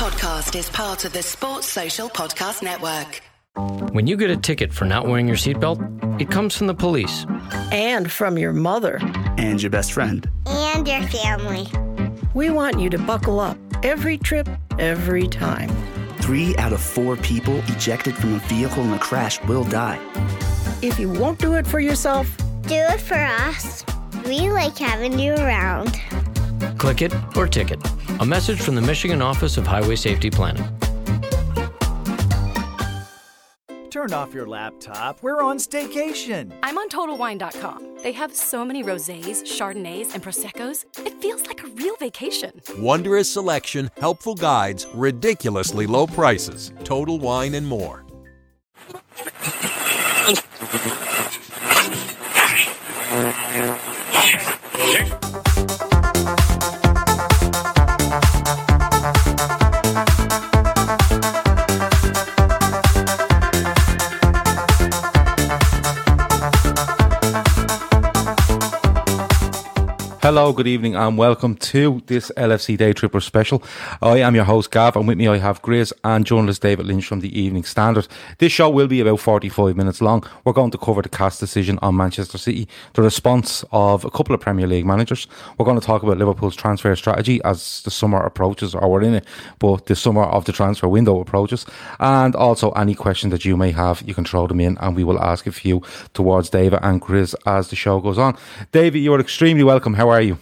podcast is part of the Sports Social Podcast Network. When you get a ticket for not wearing your seatbelt, it comes from the police. And from your mother. And your best friend. And your family. We want you to buckle up every trip, every time. Three out of four people ejected from a vehicle in a crash will die. If you won't do it for yourself, do it for us. We like having you around. Click it or ticket. A message from the Michigan Office of Highway Safety Planning. Turn off your laptop. We're on staycation. I'm on TotalWine.com. They have so many rosés, chardonnays, and proseccos. It feels like a real vacation. Wondrous selection, helpful guides, ridiculously low prices. Total Wine and more. Hello, good evening, and welcome to this LFC Day Tripper special. I am your host, Gav, and with me I have Grace and journalist David Lynch from the Evening Standard. This show will be about 45 minutes long. We're going to cover the CAS decision on Manchester City, the response of a couple of Premier League managers. We're going to talk about Liverpool's transfer strategy as the summer approaches, or we're in it, but the summer of the transfer window approaches, and also any questions that you may have, you can throw them in, and we will ask a few towards David and Chris as the show goes on. David, you are extremely welcome. How are you?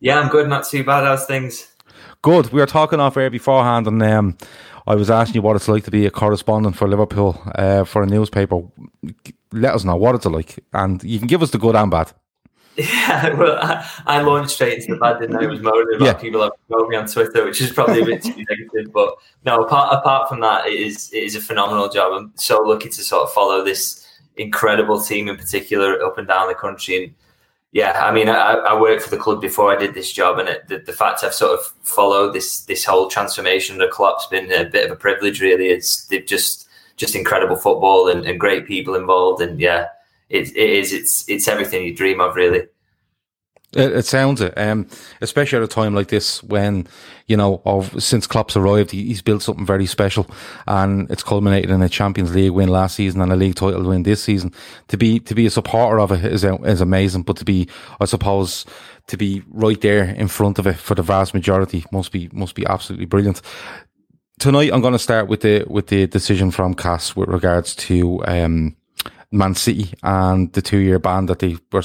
Yeah, I'm good. Not too bad. How's things? Good. We were talking off air beforehand, and um, I was asking you what it's like to be a correspondent for Liverpool uh, for a newspaper. Let us know what it's like, and you can give us the good and bad. Yeah, well, I, I launched straight into the bad, didn't I? I was moaning about yeah. people have me on Twitter, which is probably a bit too negative. But no, apart apart from that, it is it is a phenomenal job. I'm so lucky to sort of follow this incredible team in particular up and down the country and yeah, I mean, I, I, worked for the club before I did this job, and it, the, the fact I've sort of followed this this whole transformation of the club's been a bit of a privilege. Really, it's they've just just incredible football and, and great people involved, and yeah, it, it is it's it's everything you dream of, really. It, it sounds it, um, especially at a time like this when you know, of since Klopp's arrived, he, he's built something very special, and it's culminated in a Champions League win last season and a league title win this season. To be to be a supporter of it is is amazing, but to be, I suppose, to be right there in front of it for the vast majority must be must be absolutely brilliant. Tonight, I'm going to start with the with the decision from CAS with regards to um, Man City and the two year ban that they were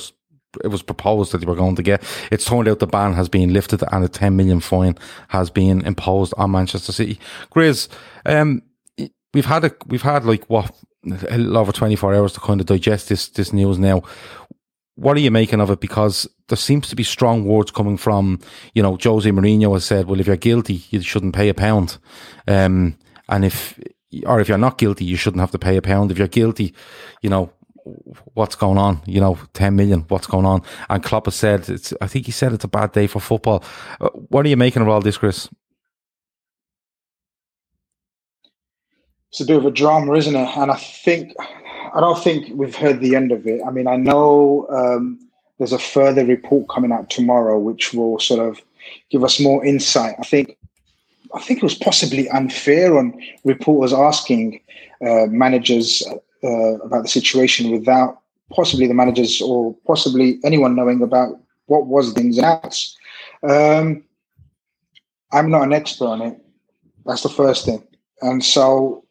it was proposed that they were going to get. It's turned out the ban has been lifted and a 10 million fine has been imposed on Manchester City. Grizz, um, we've had a, we've had like what, a little over 24 hours to kind of digest this, this news now. What are you making of it? Because there seems to be strong words coming from, you know, Jose Mourinho has said, well, if you're guilty, you shouldn't pay a pound. Um, and if, or if you're not guilty, you shouldn't have to pay a pound. If you're guilty, you know, what's going on? You know, 10 million, what's going on? And Klopp has said, it's, I think he said it's a bad day for football. Uh, what are you making of all this, Chris? It's a bit of a drama, isn't it? And I think, I don't think we've heard the end of it. I mean, I know um, there's a further report coming out tomorrow, which will sort of give us more insight. I think, I think it was possibly unfair on reporters asking uh, managers uh, about the situation without possibly the managers or possibly anyone knowing about what was the ins and outs. Um, I'm not an expert on it. That's the first thing. And so,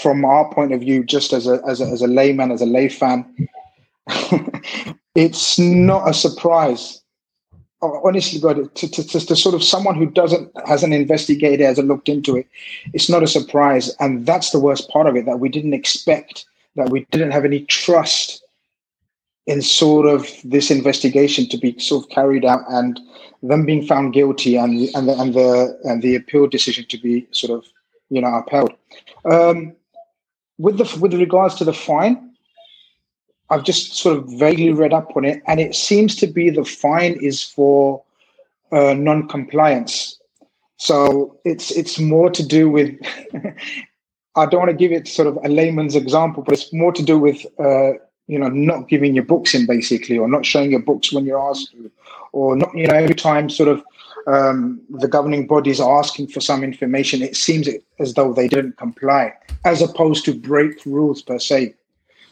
from our point of view, just as a as a, as a layman, as a lay fan, it's not a surprise. Honestly, God, to, to, to, sort of someone who doesn't hasn't investigated, hasn't looked into it, it's not a surprise, and that's the worst part of it that we didn't expect that we didn't have any trust in sort of this investigation to be sort of carried out and them being found guilty and and the and the, and the appeal decision to be sort of you know upheld. Um, with the with regards to the fine, I've just sort of vaguely read up on it, and it seems to be the fine is for uh, non-compliance. So it's it's more to do with I don't want to give it sort of a layman's example, but it's more to do with uh, you know, not giving your books in basically, or not showing your books when you're asked to, or not, you know, every time sort of um, the governing bodies are asking for some information, it seems as though they didn't comply, as opposed to break rules per se.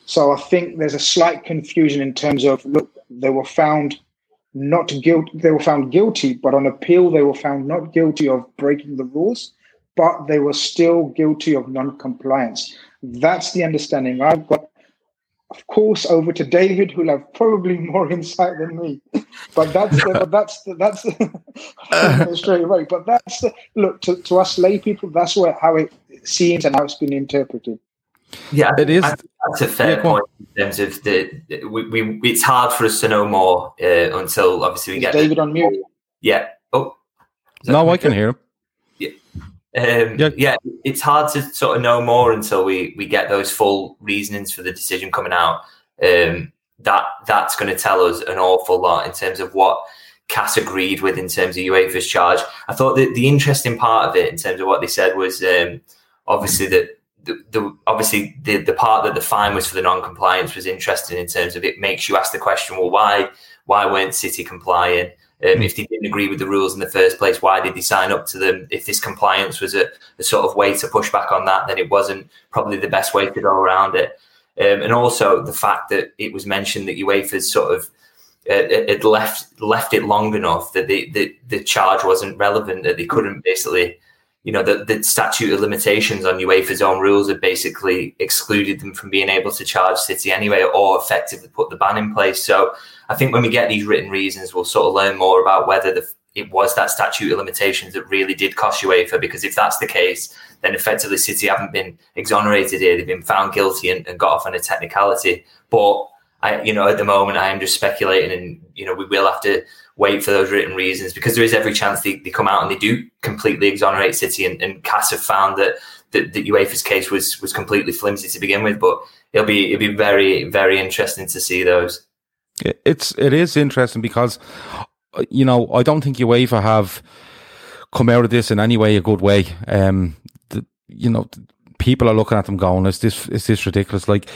So I think there's a slight confusion in terms of look, they were found not guilty. They were found guilty, but on appeal they were found not guilty of breaking the rules, but they were still guilty of non-compliance. That's the understanding I've got. Of course, over to David, who'll have probably more insight than me. But that's the, but that's the, that's the, straight away. But that's the, look to, to us lay people. That's what how it seems and how it's been interpreted. Yeah, it is. That's a fair yeah, point in terms of the. We, we it's hard for us to know more uh, until obviously we is get David the, on mute. Yeah. Oh. No, I can hear him. Yeah. Um, yeah. yeah, it's hard to sort of know more until we we get those full reasonings for the decision coming out. Um, that that's going to tell us an awful lot in terms of what CAS agreed with in terms of UEFA's charge. I thought that the interesting part of it in terms of what they said was um, obviously that the, the, obviously the, the part that the fine was for the non-compliance was interesting in terms of it makes you ask the question well why why weren't city complying um, if they didn't agree with the rules in the first place why did they sign up to them? If this compliance was a, a sort of way to push back on that then it wasn't probably the best way to go around it. Um, and also the fact that it was mentioned that UEFA's sort of uh, it left left it long enough that the, the, the charge wasn't relevant that they couldn't basically you know, the, the statute of limitations on UEFA's own rules had basically excluded them from being able to charge City anyway, or effectively put the ban in place. So I think when we get these written reasons, we'll sort of learn more about whether the, it was that statute of limitations that really did cost UEFA. Because if that's the case, then effectively City haven't been exonerated here; they've been found guilty and, and got off on a technicality. But I, you know, at the moment, I am just speculating, and you know, we will have to wait for those written reasons because there is every chance they, they come out and they do completely exonerate City and, and CAS have found that, that that UEFA's case was was completely flimsy to begin with. But it'll be it'll be very very interesting to see those. It's it is interesting because you know I don't think UEFA have come out of this in any way a good way. Um, the, you know, people are looking at them going, "Is this is this ridiculous?" Like,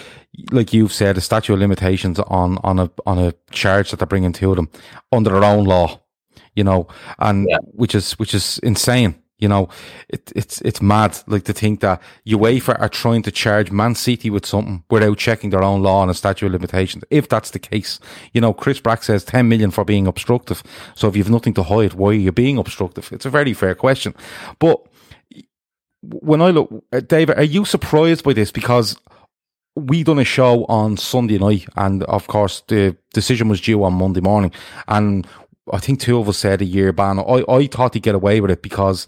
like you've said, a statute of limitations on on a on a charge that they're bringing to them under their own law, you know, and yeah. which is which is insane. You know, it, it's it's mad. Like to think that UEFA are trying to charge Man City with something without checking their own law and a statute of limitations. If that's the case, you know, Chris Brack says ten million for being obstructive. So if you've nothing to hide, why are you being obstructive? It's a very fair question, but when I look, uh, David, are you surprised by this? Because we done a show on Sunday night, and of course the decision was due on Monday morning, and I think two of us said a year ban. I, I thought he'd get away with it because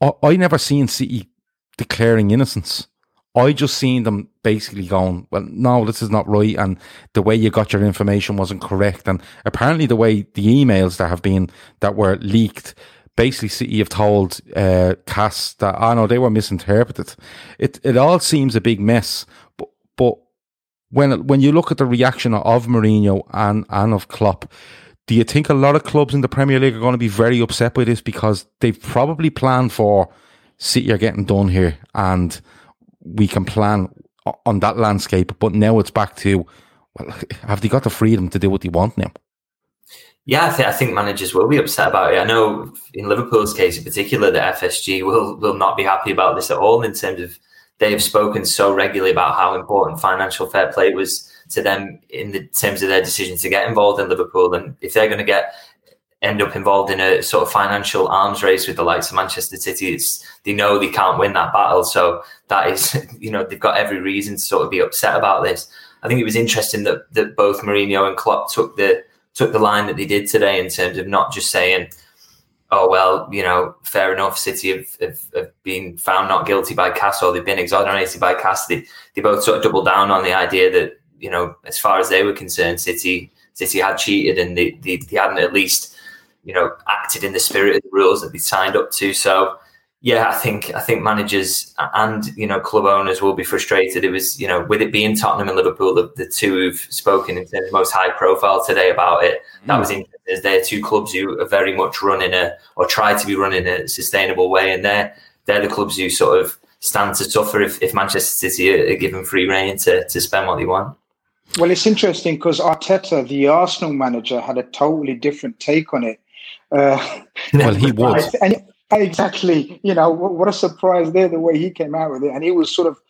I, I never seen City declaring innocence. I just seen them basically going, well, no, this is not right, and the way you got your information wasn't correct, and apparently the way the emails that have been that were leaked basically City have told uh, CAS that, I oh, know they were misinterpreted. It it all seems a big mess, but, but when when you look at the reaction of Mourinho and, and of Klopp, do you think a lot of clubs in the Premier League are going to be very upset by this because they've probably planned for City are getting done here and we can plan on that landscape, but now it's back to, well, have they got the freedom to do what they want now? Yeah, I, th- I, think managers will be upset about it. I know in Liverpool's case in particular, the FSG will will not be happy about this at all. In terms of they have spoken so regularly about how important financial fair play was to them in the terms of their decision to get involved in Liverpool, and if they're going to get end up involved in a sort of financial arms race with the likes of Manchester City, it's they know they can't win that battle. So that is, you know, they've got every reason to sort of be upset about this. I think it was interesting that that both Mourinho and Klopp took the took the line that they did today in terms of not just saying, oh, well, you know, fair enough, City have, have, have been found not guilty by CAS or they've been exonerated by CAS. They, they both sort of doubled down on the idea that, you know, as far as they were concerned, City City had cheated and they, they, they hadn't at least, you know, acted in the spirit of the rules that they signed up to. So, yeah, I think I think managers and you know club owners will be frustrated. It was you know with it being Tottenham and Liverpool, the, the two who've spoken in terms of most high profile today about it. Mm. That was interesting. They're two clubs who are very much running a or try to be running a sustainable way, and they're they're the clubs who sort of stand to suffer if, if Manchester City are, are given free rein to to spend what they want. Well, it's interesting because Arteta, the Arsenal manager, had a totally different take on it. Uh, well, he was. And exactly, you know, what a surprise there, the way he came out with it. And it was sort of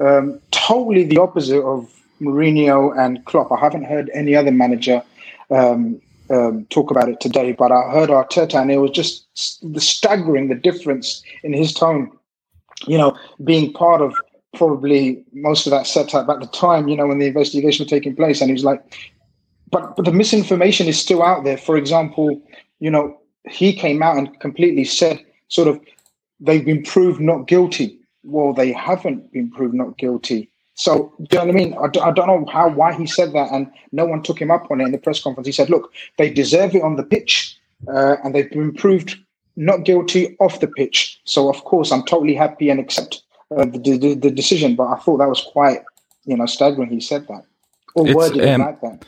um, totally the opposite of Mourinho and Klopp. I haven't heard any other manager um, um, talk about it today, but I heard Arteta, and it was just the staggering the difference in his tone. You know, being part of probably most of that setup at the time, you know, when the investigation was taking place, and he was like, but but the misinformation is still out there. For example, you know, he came out and completely said, sort of, they've been proved not guilty. Well, they haven't been proved not guilty. So, do you know what I mean? I d- I don't know how why he said that, and no one took him up on it in the press conference. He said, "Look, they deserve it on the pitch, uh, and they've been proved not guilty off the pitch. So, of course, I'm totally happy and accept uh, the, the, the decision." But I thought that was quite, you know, staggering. He said that, or it's, worded um, like that.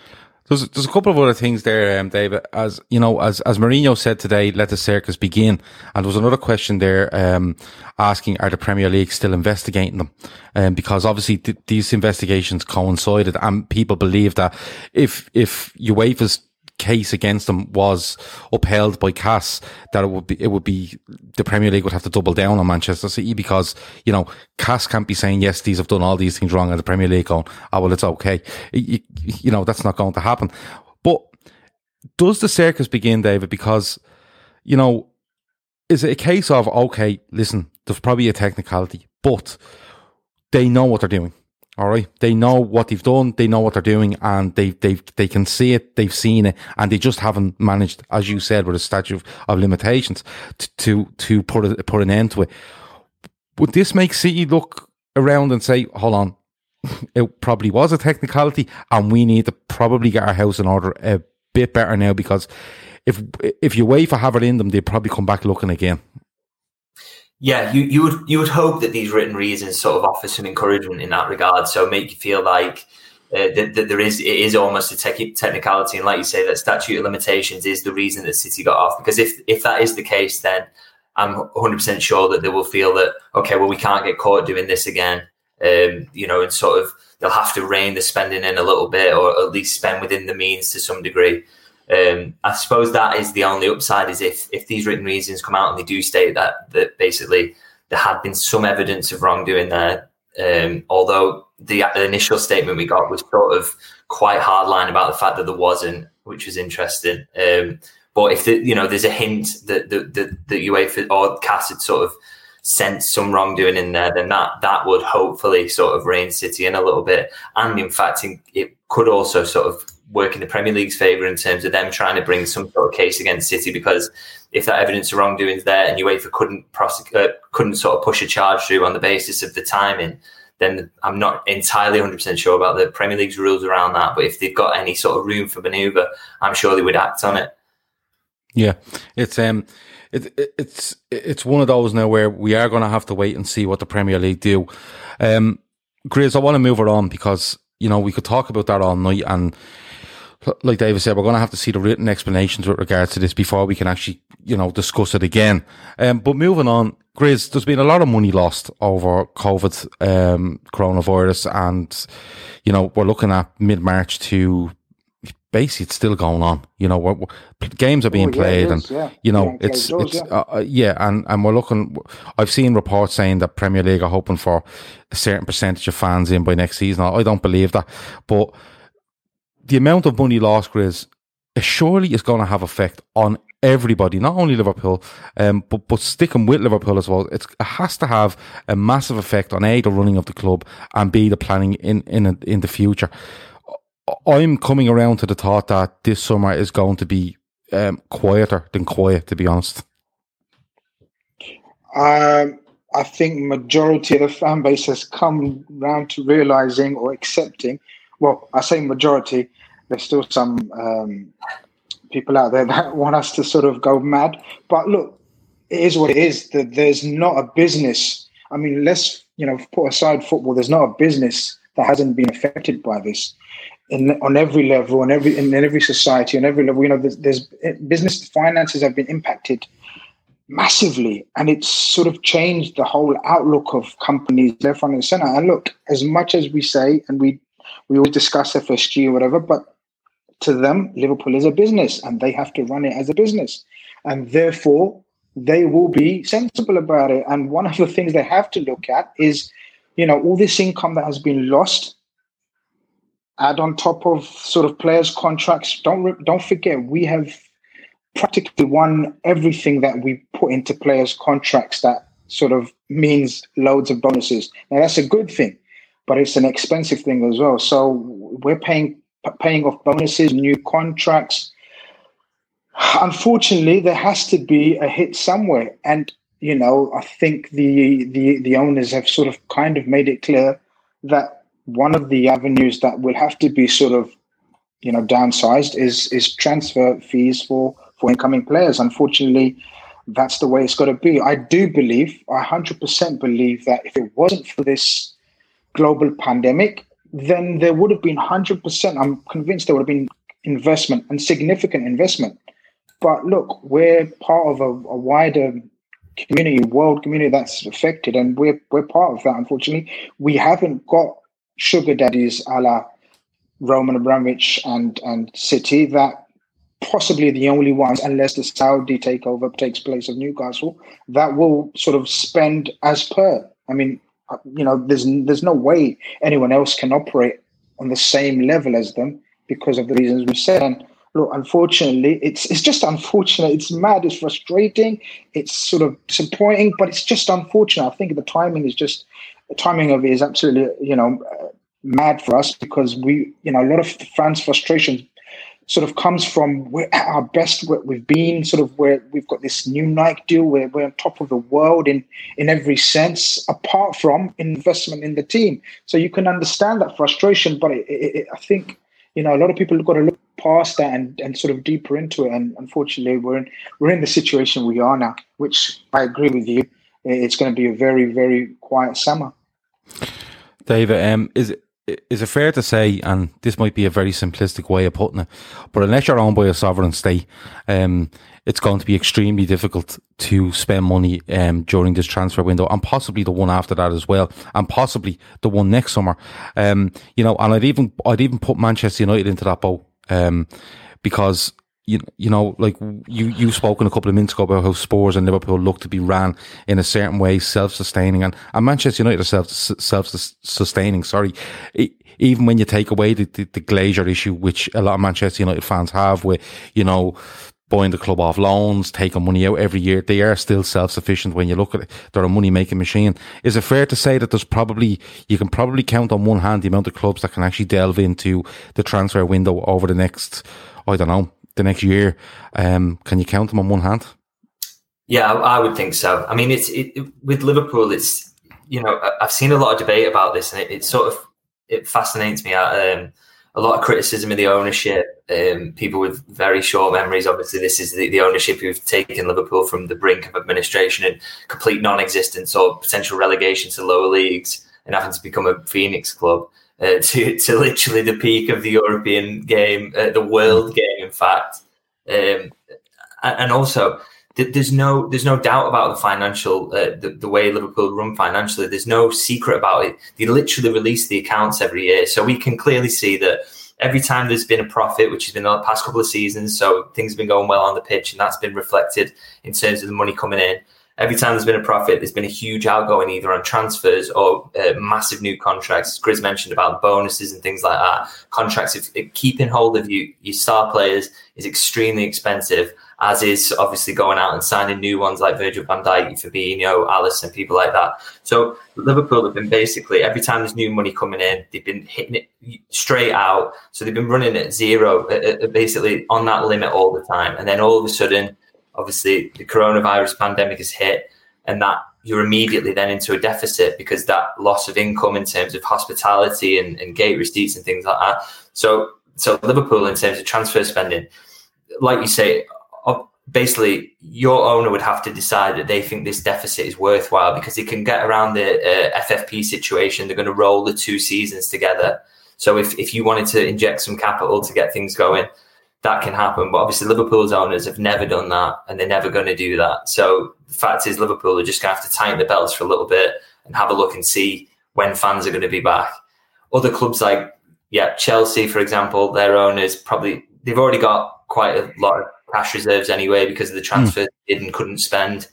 There's, there's a couple of other things there, um, David. As you know, as as Mourinho said today, let the circus begin. And there was another question there um, asking, are the Premier League still investigating them? Um, because obviously th- these investigations coincided, and people believe that if if UEFA's case against them was upheld by CAS, that it would be, it would be, the Premier League would have to double down on Manchester City because, you know, CAS can't be saying, yes, these have done all these things wrong and the Premier League going, oh, well, it's okay. You, you know, that's not going to happen. But does the circus begin, David? Because, you know, is it a case of, okay, listen, there's probably a technicality, but they know what they're doing. All right. They know what they've done. They know what they're doing and they, they, they can see it. They've seen it and they just haven't managed, as you said, with a statute of limitations to, to, to put a, put an end to it. Would this make City look around and say, hold on, it probably was a technicality and we need to probably get our house in order a bit better now because if, if you wait for have in them, they probably come back looking again. Yeah, you, you would you would hope that these written reasons sort of offer some encouragement in that regard. So make you feel like uh, that, that, there is it is almost a tech- technicality, and like you say, that statute of limitations is the reason that City got off. Because if if that is the case, then I'm 100 percent sure that they will feel that okay, well, we can't get caught doing this again. Um, you know, and sort of they'll have to rein the spending in a little bit, or at least spend within the means to some degree. Um, I suppose that is the only upside is if if these written reasons come out and they do state that that basically there had been some evidence of wrongdoing there. Um, although the, the, initial statement we got was sort of quite hardline about the fact that there wasn't, which was interesting. Um, but if the, you know, there's a hint that the that, that UEFA or CAS had sort of sent some wrongdoing in there, then that that would hopefully sort of rein City in a little bit. And in fact, it could also sort of work in the Premier League's favour in terms of them trying to bring some sort of case against City because if that evidence of wrongdoing is there and UEFA couldn't uh, couldn't sort of push a charge through on the basis of the timing, then I'm not entirely 100% sure about the Premier League's rules around that. But if they've got any sort of room for manoeuvre, I'm sure they would act on it. Yeah, it's um, it, it, it's it's one of those now where we are going to have to wait and see what the Premier League do. Um, Grizz, I want to move it on because you know we could talk about that all night and like David said, we're going to have to see the written explanations with regards to this before we can actually, you know, discuss it again. Um, but moving on, Grizz, there's been a lot of money lost over COVID, um, coronavirus, and you know we're looking at mid March to basically it's still going on. You know, we're, we're, games are being oh, played, yeah, and yeah. you know yeah, it's does, it's uh, uh, yeah, and and we're looking. I've seen reports saying that Premier League are hoping for a certain percentage of fans in by next season. I don't believe that, but the amount of money lost, Grizz, surely is going to have effect on everybody, not only Liverpool, um, but but sticking with Liverpool as well. It has to have a massive effect on a the running of the club and b the planning in in in the future. I'm coming around to the thought that this summer is going to be um, quieter than quiet, to be honest. Um, I think majority of the fan base has come round to realizing or accepting well, I say majority. There's still some um, people out there that want us to sort of go mad. But look, it is what it is. That there's not a business. I mean, let's you know put aside football. There's not a business that hasn't been affected by this. In, on every level, on every in, every society, on every level, you know, there's, there's business finances have been impacted massively, and it's sort of changed the whole outlook of companies left, right, and center. And look, as much as we say, and we we all discuss FSG or whatever, but to them, Liverpool is a business and they have to run it as a business. And therefore, they will be sensible about it. And one of the things they have to look at is, you know, all this income that has been lost, add on top of sort of players' contracts. Don't don't forget, we have practically won everything that we put into players' contracts. That sort of means loads of bonuses. Now that's a good thing, but it's an expensive thing as well. So we're paying paying off bonuses, new contracts. Unfortunately, there has to be a hit somewhere, and you know I think the the the owners have sort of kind of made it clear that one of the avenues that will have to be sort of you know downsized is is transfer fees for for incoming players. Unfortunately, that's the way it's got to be. I do believe, I 100% believe that if it wasn't for this global pandemic, then there would have been 100%. I'm convinced there would have been investment and significant investment. But look, we're part of a, a wider community, world community that's affected, and we're we're part of that. Unfortunately, we haven't got sugar daddies a la Roman Abramovich and and City that possibly the only ones, unless the Saudi takeover takes place of Newcastle, that will sort of spend as per. I mean, you know, there's there's no way anyone else can operate on the same level as them because of the reasons we said. And look, unfortunately, it's it's just unfortunate. It's mad. It's frustrating. It's sort of disappointing, but it's just unfortunate. I think the timing is just the timing of it is absolutely you know mad for us because we you know a lot of fans' frustrations sort of comes from our best where we've been, sort of where we've got this new Nike deal where we're on top of the world in in every sense, apart from investment in the team. So you can understand that frustration, but it, it, it, I think you know a lot of people have got to look past that and, and sort of deeper into it. And unfortunately, we're in we're in the situation we are now, which I agree with you. It's going to be a very very quiet summer. David, um, is it is it fair to say, and this might be a very simplistic way of putting it, but unless you're owned by a sovereign state, um, it's going to be extremely difficult to spend money um, during this transfer window, and possibly the one after that as well, and possibly the one next summer. Um, you know, and I'd even I'd even put Manchester United into that boat um, because you you know, like you you've spoken a couple of minutes ago about how Spurs and Liverpool look to be ran in a certain way, self sustaining, and, and Manchester United are self self sustaining. Sorry, even when you take away the, the, the Glazer issue, which a lot of Manchester United fans have, with you know buying the club off loans, taking money out every year, they are still self sufficient when you look at it. They're a money making machine. Is it fair to say that there's probably, you can probably count on one hand the amount of clubs that can actually delve into the transfer window over the next, I don't know, the next year. Um, can you count them on one hand? Yeah, I, would think so. I mean, it's it, with Liverpool. It's you know I've seen a lot of debate about this, and it, it sort of it fascinates me. Um, a lot of criticism of the ownership. Um, people with very short memories. Obviously, this is the, the ownership who've taken Liverpool from the brink of administration and complete non-existence or potential relegation to lower leagues, and having to become a Phoenix club uh, to to literally the peak of the European game, uh, the world mm. game, in fact. Um, and also, there's no there's no doubt about the financial uh, the, the way Liverpool run financially. There's no secret about it. They literally release the accounts every year, so we can clearly see that every time there's been a profit, which has been the past couple of seasons, so things have been going well on the pitch, and that's been reflected in terms of the money coming in every time there's been a profit, there's been a huge outgoing either on transfers or uh, massive new contracts. Chris mentioned about bonuses and things like that. Contracts, if, if keeping hold of you, your star players is extremely expensive, as is obviously going out and signing new ones like Virgil van Dijk, Fabinho, Alisson, people like that. So Liverpool have been basically, every time there's new money coming in, they've been hitting it straight out. So they've been running at zero, uh, uh basically on that limit all the time. And then all of a sudden, obviously the coronavirus pandemic has hit and that you're immediately then into a deficit because that loss of income in terms of hospitality and, and gate receipts and things like that. So, so Liverpool in terms of transfer spending, like you say, basically your owner would have to decide that they think this deficit is worthwhile because they can get around the uh, FFP situation. They're going to roll the two seasons together. So if, if you wanted to inject some capital to get things going, that can happen. But obviously, Liverpool's owners have never done that, and they're never going to do that. So the fact is, Liverpool are just going to have to tighten the belts for a little bit and have a look and see when fans are going to be back. Other clubs like yeah, Chelsea, for example, their owners probably they've already got quite a lot of cash reserves anyway because of the transfer mm. they did and couldn't spend.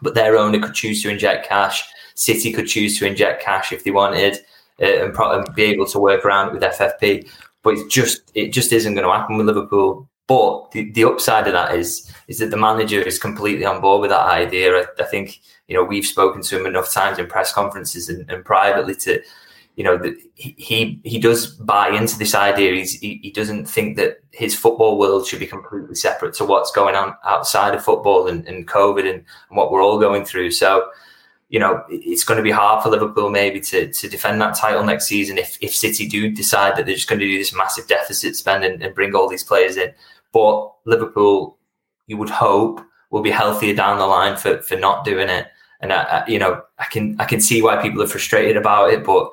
But their owner could choose to inject cash. City could choose to inject cash if they wanted uh, and, pro- and be able to work around it with FFP. But it's just it just isn't going to happen with Liverpool. But the, the upside of that is is that the manager is completely on board with that idea. I, I think you know we've spoken to him enough times in press conferences and, and privately to you know, he he does buy into this idea. He's, he he doesn't think that his football world should be completely separate to what's going on outside of football and, and COVID and, and what we're all going through. So, you know, it's going to be hard for Liverpool maybe to to defend that title next season if if City do decide that they're just going to do this massive deficit spend and, and bring all these players in. But Liverpool, you would hope, will be healthier down the line for for not doing it. And I, I, you know, I can I can see why people are frustrated about it, but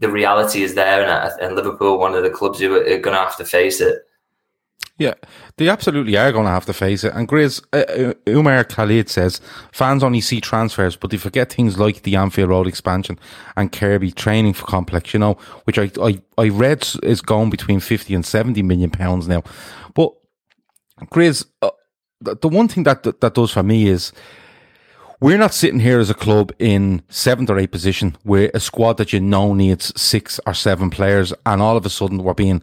the reality is there, and, and Liverpool, one of the clubs who are, are going to have to face it. Yeah, they absolutely are going to have to face it. And Grizz, uh, uh, Umar Khalid says fans only see transfers, but they forget things like the Anfield Road expansion and Kirkby training for complex, you know, which I, I, I read is going between 50 and 70 million pounds now. But Grizz, uh, the, the one thing that, that, that does for me is we're not sitting here as a club in seventh or eighth position where a squad that you know needs six or seven players, and all of a sudden we're being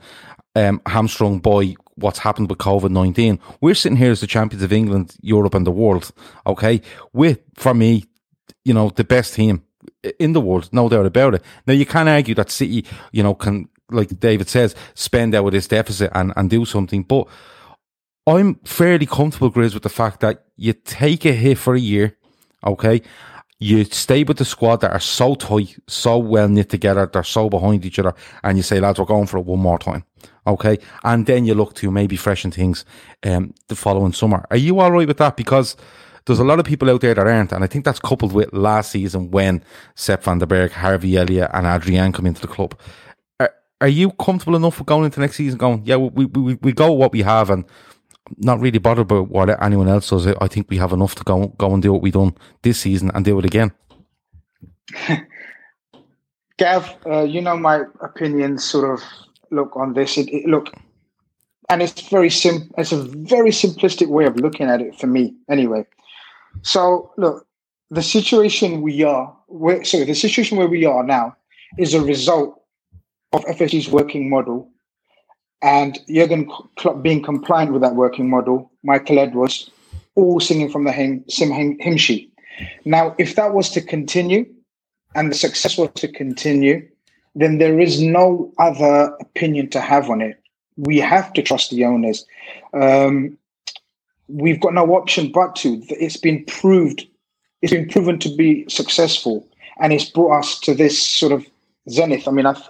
um, hamstrung by what's happened with COVID 19. We're sitting here as the champions of England, Europe, and the world, okay? With, for me, you know, the best team in the world, no doubt about it. Now, you can't argue that City, you know, can, like David says, spend out with this deficit and, and do something, but I'm fairly comfortable, Grizz, with the fact that you take a hit for a year Okay. You stay with the squad that are so tight, so well knit together, they're so behind each other, and you say, lads, we're going for it one more time. Okay. And then you look to maybe freshen things um, the following summer. Are you all right with that? Because there's a lot of people out there that aren't, and I think that's coupled with last season when Sepp van den Berg, Harvey Elliott, and Adrian come into the club. Are, are you comfortable enough with going into next season going, yeah, we, we, we go what we have and not really bothered about what anyone else does. I think we have enough to go go and do what we've done this season and do it again. Gav, uh, you know my opinion. Sort of look on this. It, it, look, and it's very sim. It's a very simplistic way of looking at it for me, anyway. So look, the situation we are, where, sorry, the situation where we are now is a result of FSG's working model and Jurgen Klopp being compliant with that working model, Michael Edwards, all singing from the hymn, hymn, hymn sheet. Now, if that was to continue and the success was to continue, then there is no other opinion to have on it. We have to trust the owners. Um, we've got no option but to. It's been proved, it's been proven to be successful, and it's brought us to this sort of zenith. I mean, I've,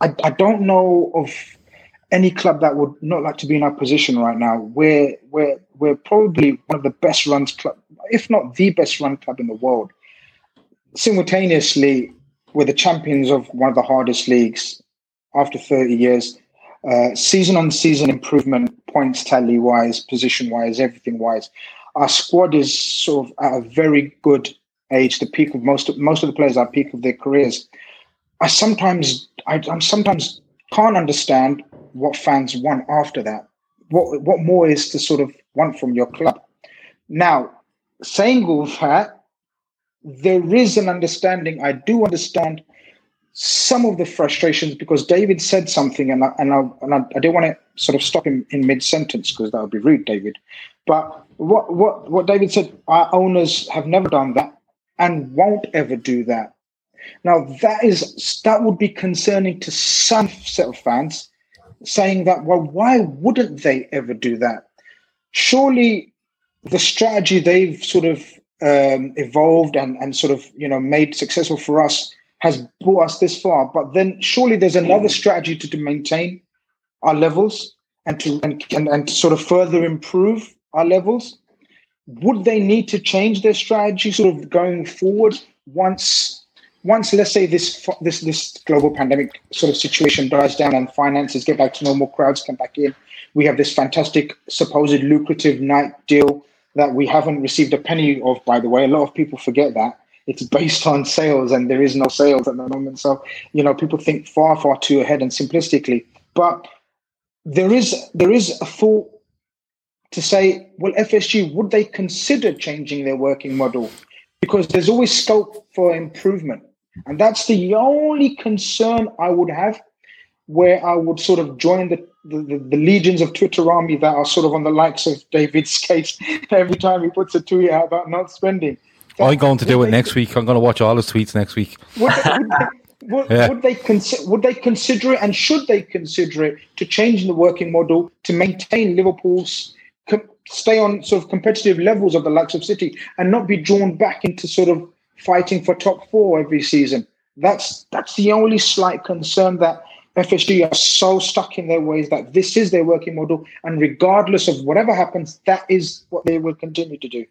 I, I don't know of any club that would not like to be in our position right now. We're we're we're probably one of the best run club, if not the best run club in the world. Simultaneously, we're the champions of one of the hardest leagues after 30 years. Uh, season on season improvement, points tally wise, position wise, everything wise. Our squad is sort of at a very good age, the peak of most of most of the players are peak of their careers. I sometimes I, I'm sometimes can't understand what fans want after that. What what more is to sort of want from your club? Now, saying all that, there is an understanding. I do understand some of the frustrations because David said something, and I, and I, and I, I not want to sort of stop him in mid sentence because that would be rude, David. But what what what David said, our owners have never done that and won't ever do that. Now that is that would be concerning to some set of fans, saying that well, why wouldn't they ever do that? Surely the strategy they've sort of um, evolved and and sort of you know made successful for us has brought us this far. But then surely there's another strategy to, to maintain our levels and to and, and, and to sort of further improve our levels. Would they need to change their strategy sort of going forward once once let's say this this this global pandemic sort of situation dies down and finances get back to normal, crowds come back in, we have this fantastic supposed lucrative Nike deal that we haven't received a penny of. By the way, a lot of people forget that it's based on sales, and there is no sales at the moment. So you know, people think far, far too ahead and simplistically. But there is there is a thought to say, well, FSG would they consider changing their working model? Because there's always scope for improvement, and that's the only concern I would have, where I would sort of join the the, the, legions of Twitter army that are sort of on the likes of David's case every time he puts a tweet out about not spending. That, I'm going to do it next week. I'm going to watch all his tweets next week. Would they, would they, would, yeah. would, they consider? Would they consider it, and should they consider it to change the working model to maintain Liverpool's com- stay on sort of competitive levels of the likes of City and not be drawn back into sort of fighting for top four every season? That's that's the only slight concern that FSG are so stuck in their ways that this is their working model, and regardless of whatever happens, that is what they will continue to do.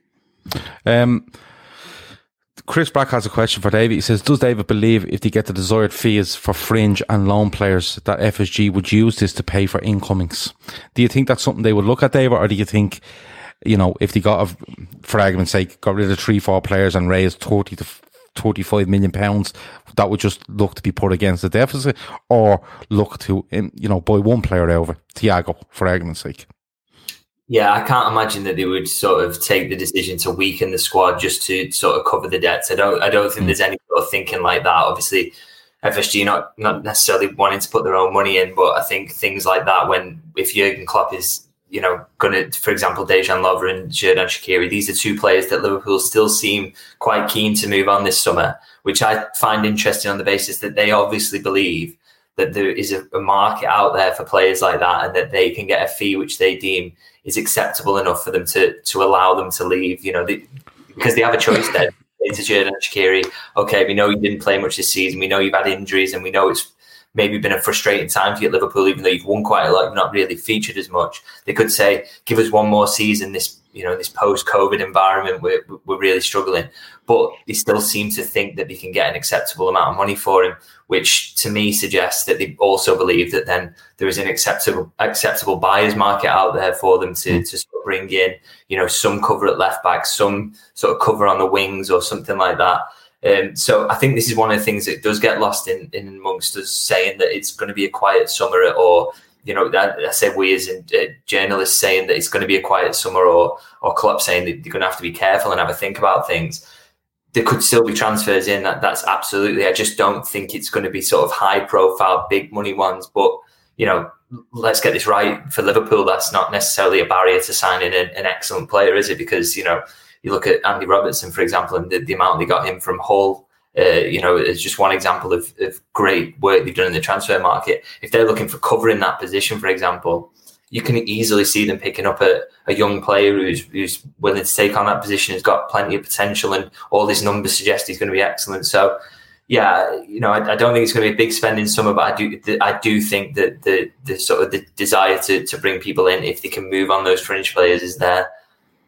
Um, Chris Brack has a question for David. He says, "Does David believe if they get the desired fees for fringe and loan players, that FSG would use this to pay for incomings? Do you think that's something they would look at, David, or do you think?" You know, if they got, a, for argument's sake, got rid of three, four players and raised 30 to 35 million pounds that would just look to be put against the deficit or look to, you know, buy one player over, Thiago, for argument's sake. Yeah, I can't imagine that they would sort of take the decision to weaken the squad just to sort of cover the debts. I don't, I don't think mm. there's any sort of thinking like that. Obviously, FSG not not necessarily wanting to put their own money in, but I think things like that when if Jurgen Klopp is you know, going to, for example, Dejan Lovren and Xherdan Shaqiri, these are two players that Liverpool still seem quite keen to move on this summer, which I find interesting on the basis that they obviously believe that there is a, a market out there for players like that and that they can get a fee which they deem is acceptable enough for them to to allow them to leave, you know, they, because they have a choice there. Into Xherdan Shaqiri, okay, we know you didn't play much this season. We know you've had injuries, and we know it's maybe been a frustrating time for you at Liverpool, even though you've won quite a lot, you've not really featured as much. They could say, give us one more season, this you know, this post-COVID environment, we're, we're really struggling. But they still seem to think that they can get an acceptable amount of money for him, which to me suggests that they also believe that then there is an acceptable acceptable buyers market out there for them to, to sort of bring in, you know, some cover at left back, some sort of cover on the wings or something like that. Um, so I think this is one of the things that does get lost in, in amongst us saying that it's going to be a quiet summer or you know, I, I said we as in, uh, journalists saying that it's going to be a quiet summer, or or Klopp saying that you're going to have to be careful and have a think about things. There could still be transfers in. That that's absolutely. I just don't think it's going to be sort of high profile, big money ones. But you know, let's get this right for Liverpool. That's not necessarily a barrier to signing an, an excellent player, is it? Because you know you look at Andy Robertson, for example, and the, the amount they got him from Hull. Uh, you know, it's just one example of, of great work they've done in the transfer market. If they're looking for cover in that position, for example, you can easily see them picking up a, a young player who's who's willing to take on that position, has got plenty of potential, and all these numbers suggest he's going to be excellent. So, yeah, you know, I, I, don't think it's going to be a big spending summer, but I do I do think that the the sort of the desire to to bring people in if they can move on those fringe players is there.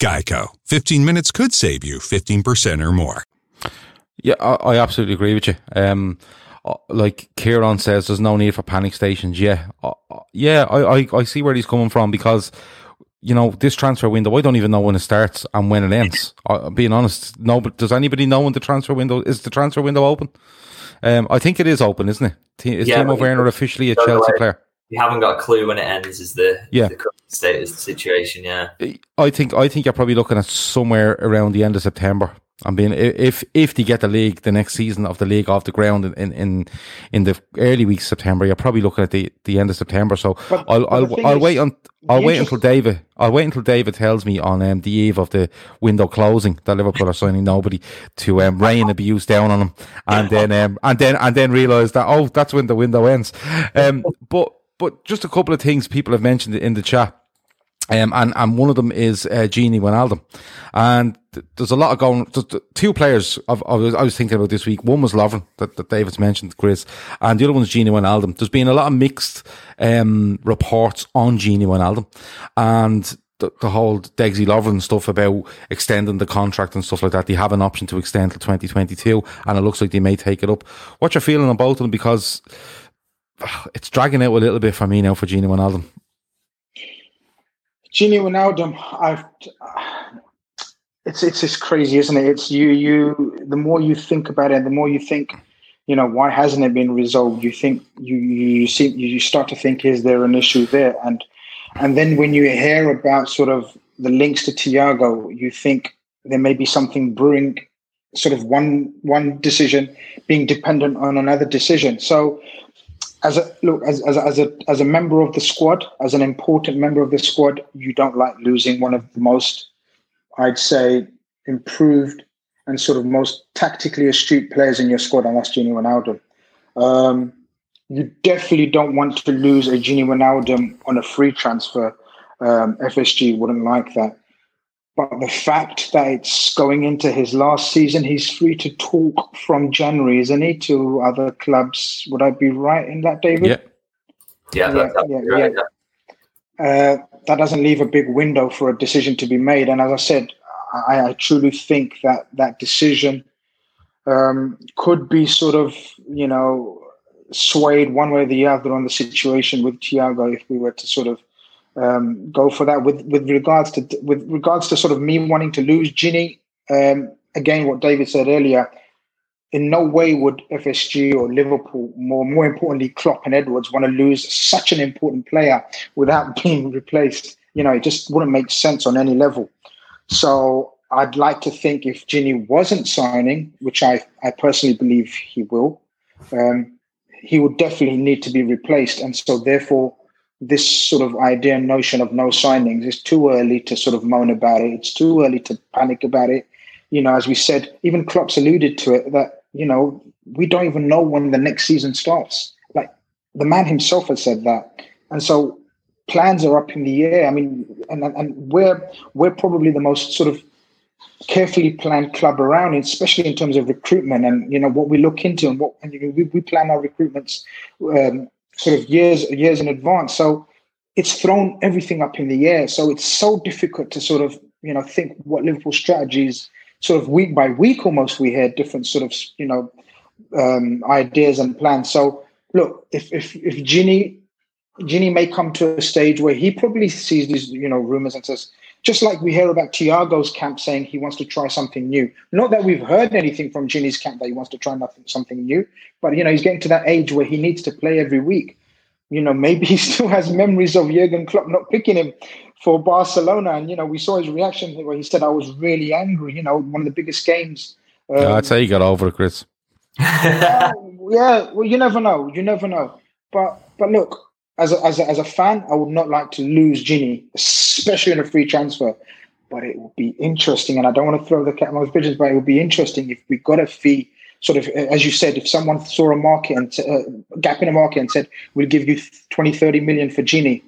Geico. 15 minutes could save you 15% or more. Yeah, I, I absolutely agree with you. Um, uh, like Kieran says, there's no need for panic stations. Yeah, uh, uh, yeah, I, I, I see where he's coming from because you know this transfer window. I don't even know when it starts and when it ends. Uh, being honest, no. But does anybody know when the transfer window is? The transfer window open? Um, I think it is open, isn't it? Is yeah, Timo Werner officially a Chelsea player? You haven't got a clue when it ends. Is the yeah. the status the situation? Yeah, I think I think you're probably looking at somewhere around the end of September. I mean, if if they get the league, the next season of the league off the ground in in in the early weeks of September, you're probably looking at the, the end of September. So but, I'll but I'll, I'll wait on I'll wait until David I'll wait until David tells me on um, the eve of the window closing that Liverpool are signing nobody to um, rain abuse down on them, and then um, and then and then realise that oh that's when the window ends. Um, but but just a couple of things people have mentioned in the chat. Um, and, and one of them is uh, Gini Wijnaldum. And th- there's a lot of going, two players I, was, thinking about this week. One was Lovren that, that David's mentioned, Chris, and the other one's Gini Wijnaldum. There's been a lot of mixed um, reports on Gini Wijnaldum. And the, the whole Degsy Lovren stuff about extending the contract and stuff like that. They have an option to extend till 2022, and it looks like they may take it up. What's your feeling on both of them? Because it's dragging out a little bit for me now for Gini Wijnaldum. Gini Wijnaldum, I've it's it's just crazy, isn't it? It's you you the more you think about it, the more you think, you know, why hasn't it been resolved? You think you you see you start to think, is there an issue there? And and then when you hear about sort of the links to Thiago, you think there may be something brewing, sort of one one decision being dependent on another decision. So as a look as, as, as a as a member of the squad, as an important member of the squad, you don't like losing one of the most, I'd say, improved and sort of most tactically astute players in your squad, and that's Gini Wijnaldum. Um, you definitely don't want to lose a Gini Wijnaldum on a free transfer. Um, FSG wouldn't like that. But the fact that it's going into his last season, he's free to talk from January, isn't he, to other clubs? Would I be right in that, David? Yeah. Yeah, yeah, yeah, right. yeah. Uh, that doesn't leave a big window for a decision to be made. And as I said, I, I truly think that that decision um, could be sort of, you know, swayed one way or the other on the situation with Thiago if we were to sort of um, go for that. With with regards to with regards to sort of me wanting to lose Gini, um, again, what David said earlier, in no way would FSG or Liverpool, more more importantly, Klopp and Edwards, want to lose such an important player without being replaced. You know, it just wouldn't make sense on any level. So I'd like to think if Gini wasn't signing, which I, I personally believe he will, um, he would definitely need to be replaced. And so, therefore, this sort of idea and notion of no signings is too early to sort of moan about it. It's too early to panic about it. You know, as we said, even Klopp's alluded to it that, you know, we don't even know when the next season starts. Like the man himself has said that. And so plans are up in the air. I mean, and, and we're, we're probably the most sort of carefully planned club around, especially in terms of recruitment and you know what we look into and what and, you know, we, we plan our recruitments um, sort of years years in advance. So it's thrown everything up in the air. So it's so difficult to sort of you know think what Liverpool strategies sort of week by week almost we hear different sort of you know um, ideas and plans. So look, if if if Gini Gini may come to a stage where he probably sees these you know rumors and says just like we hear about Thiago's camp saying he wants to try something new. Not that we've heard anything from Gini's camp that he wants to try nothing, something new, but you know he's getting to that age where he needs to play every week. You know, maybe he still has memories of Jurgen Klopp not picking him for Barcelona, and you know we saw his reaction where he said, "I was really angry." You know, one of the biggest games. Um, yeah, I'd say he got over it, Chris. yeah, well, you never know. You never know. But but look, as a, as a, as a fan, I would not like to lose Gini, especially in a free transfer. But it would be interesting, and I don't want to throw the cat amongst pigeons, but it would be interesting if we got a fee. Sort of, as you said, if someone saw a market and uh, gap in a market and said, "We'll give you 20, 30 million for Gini,"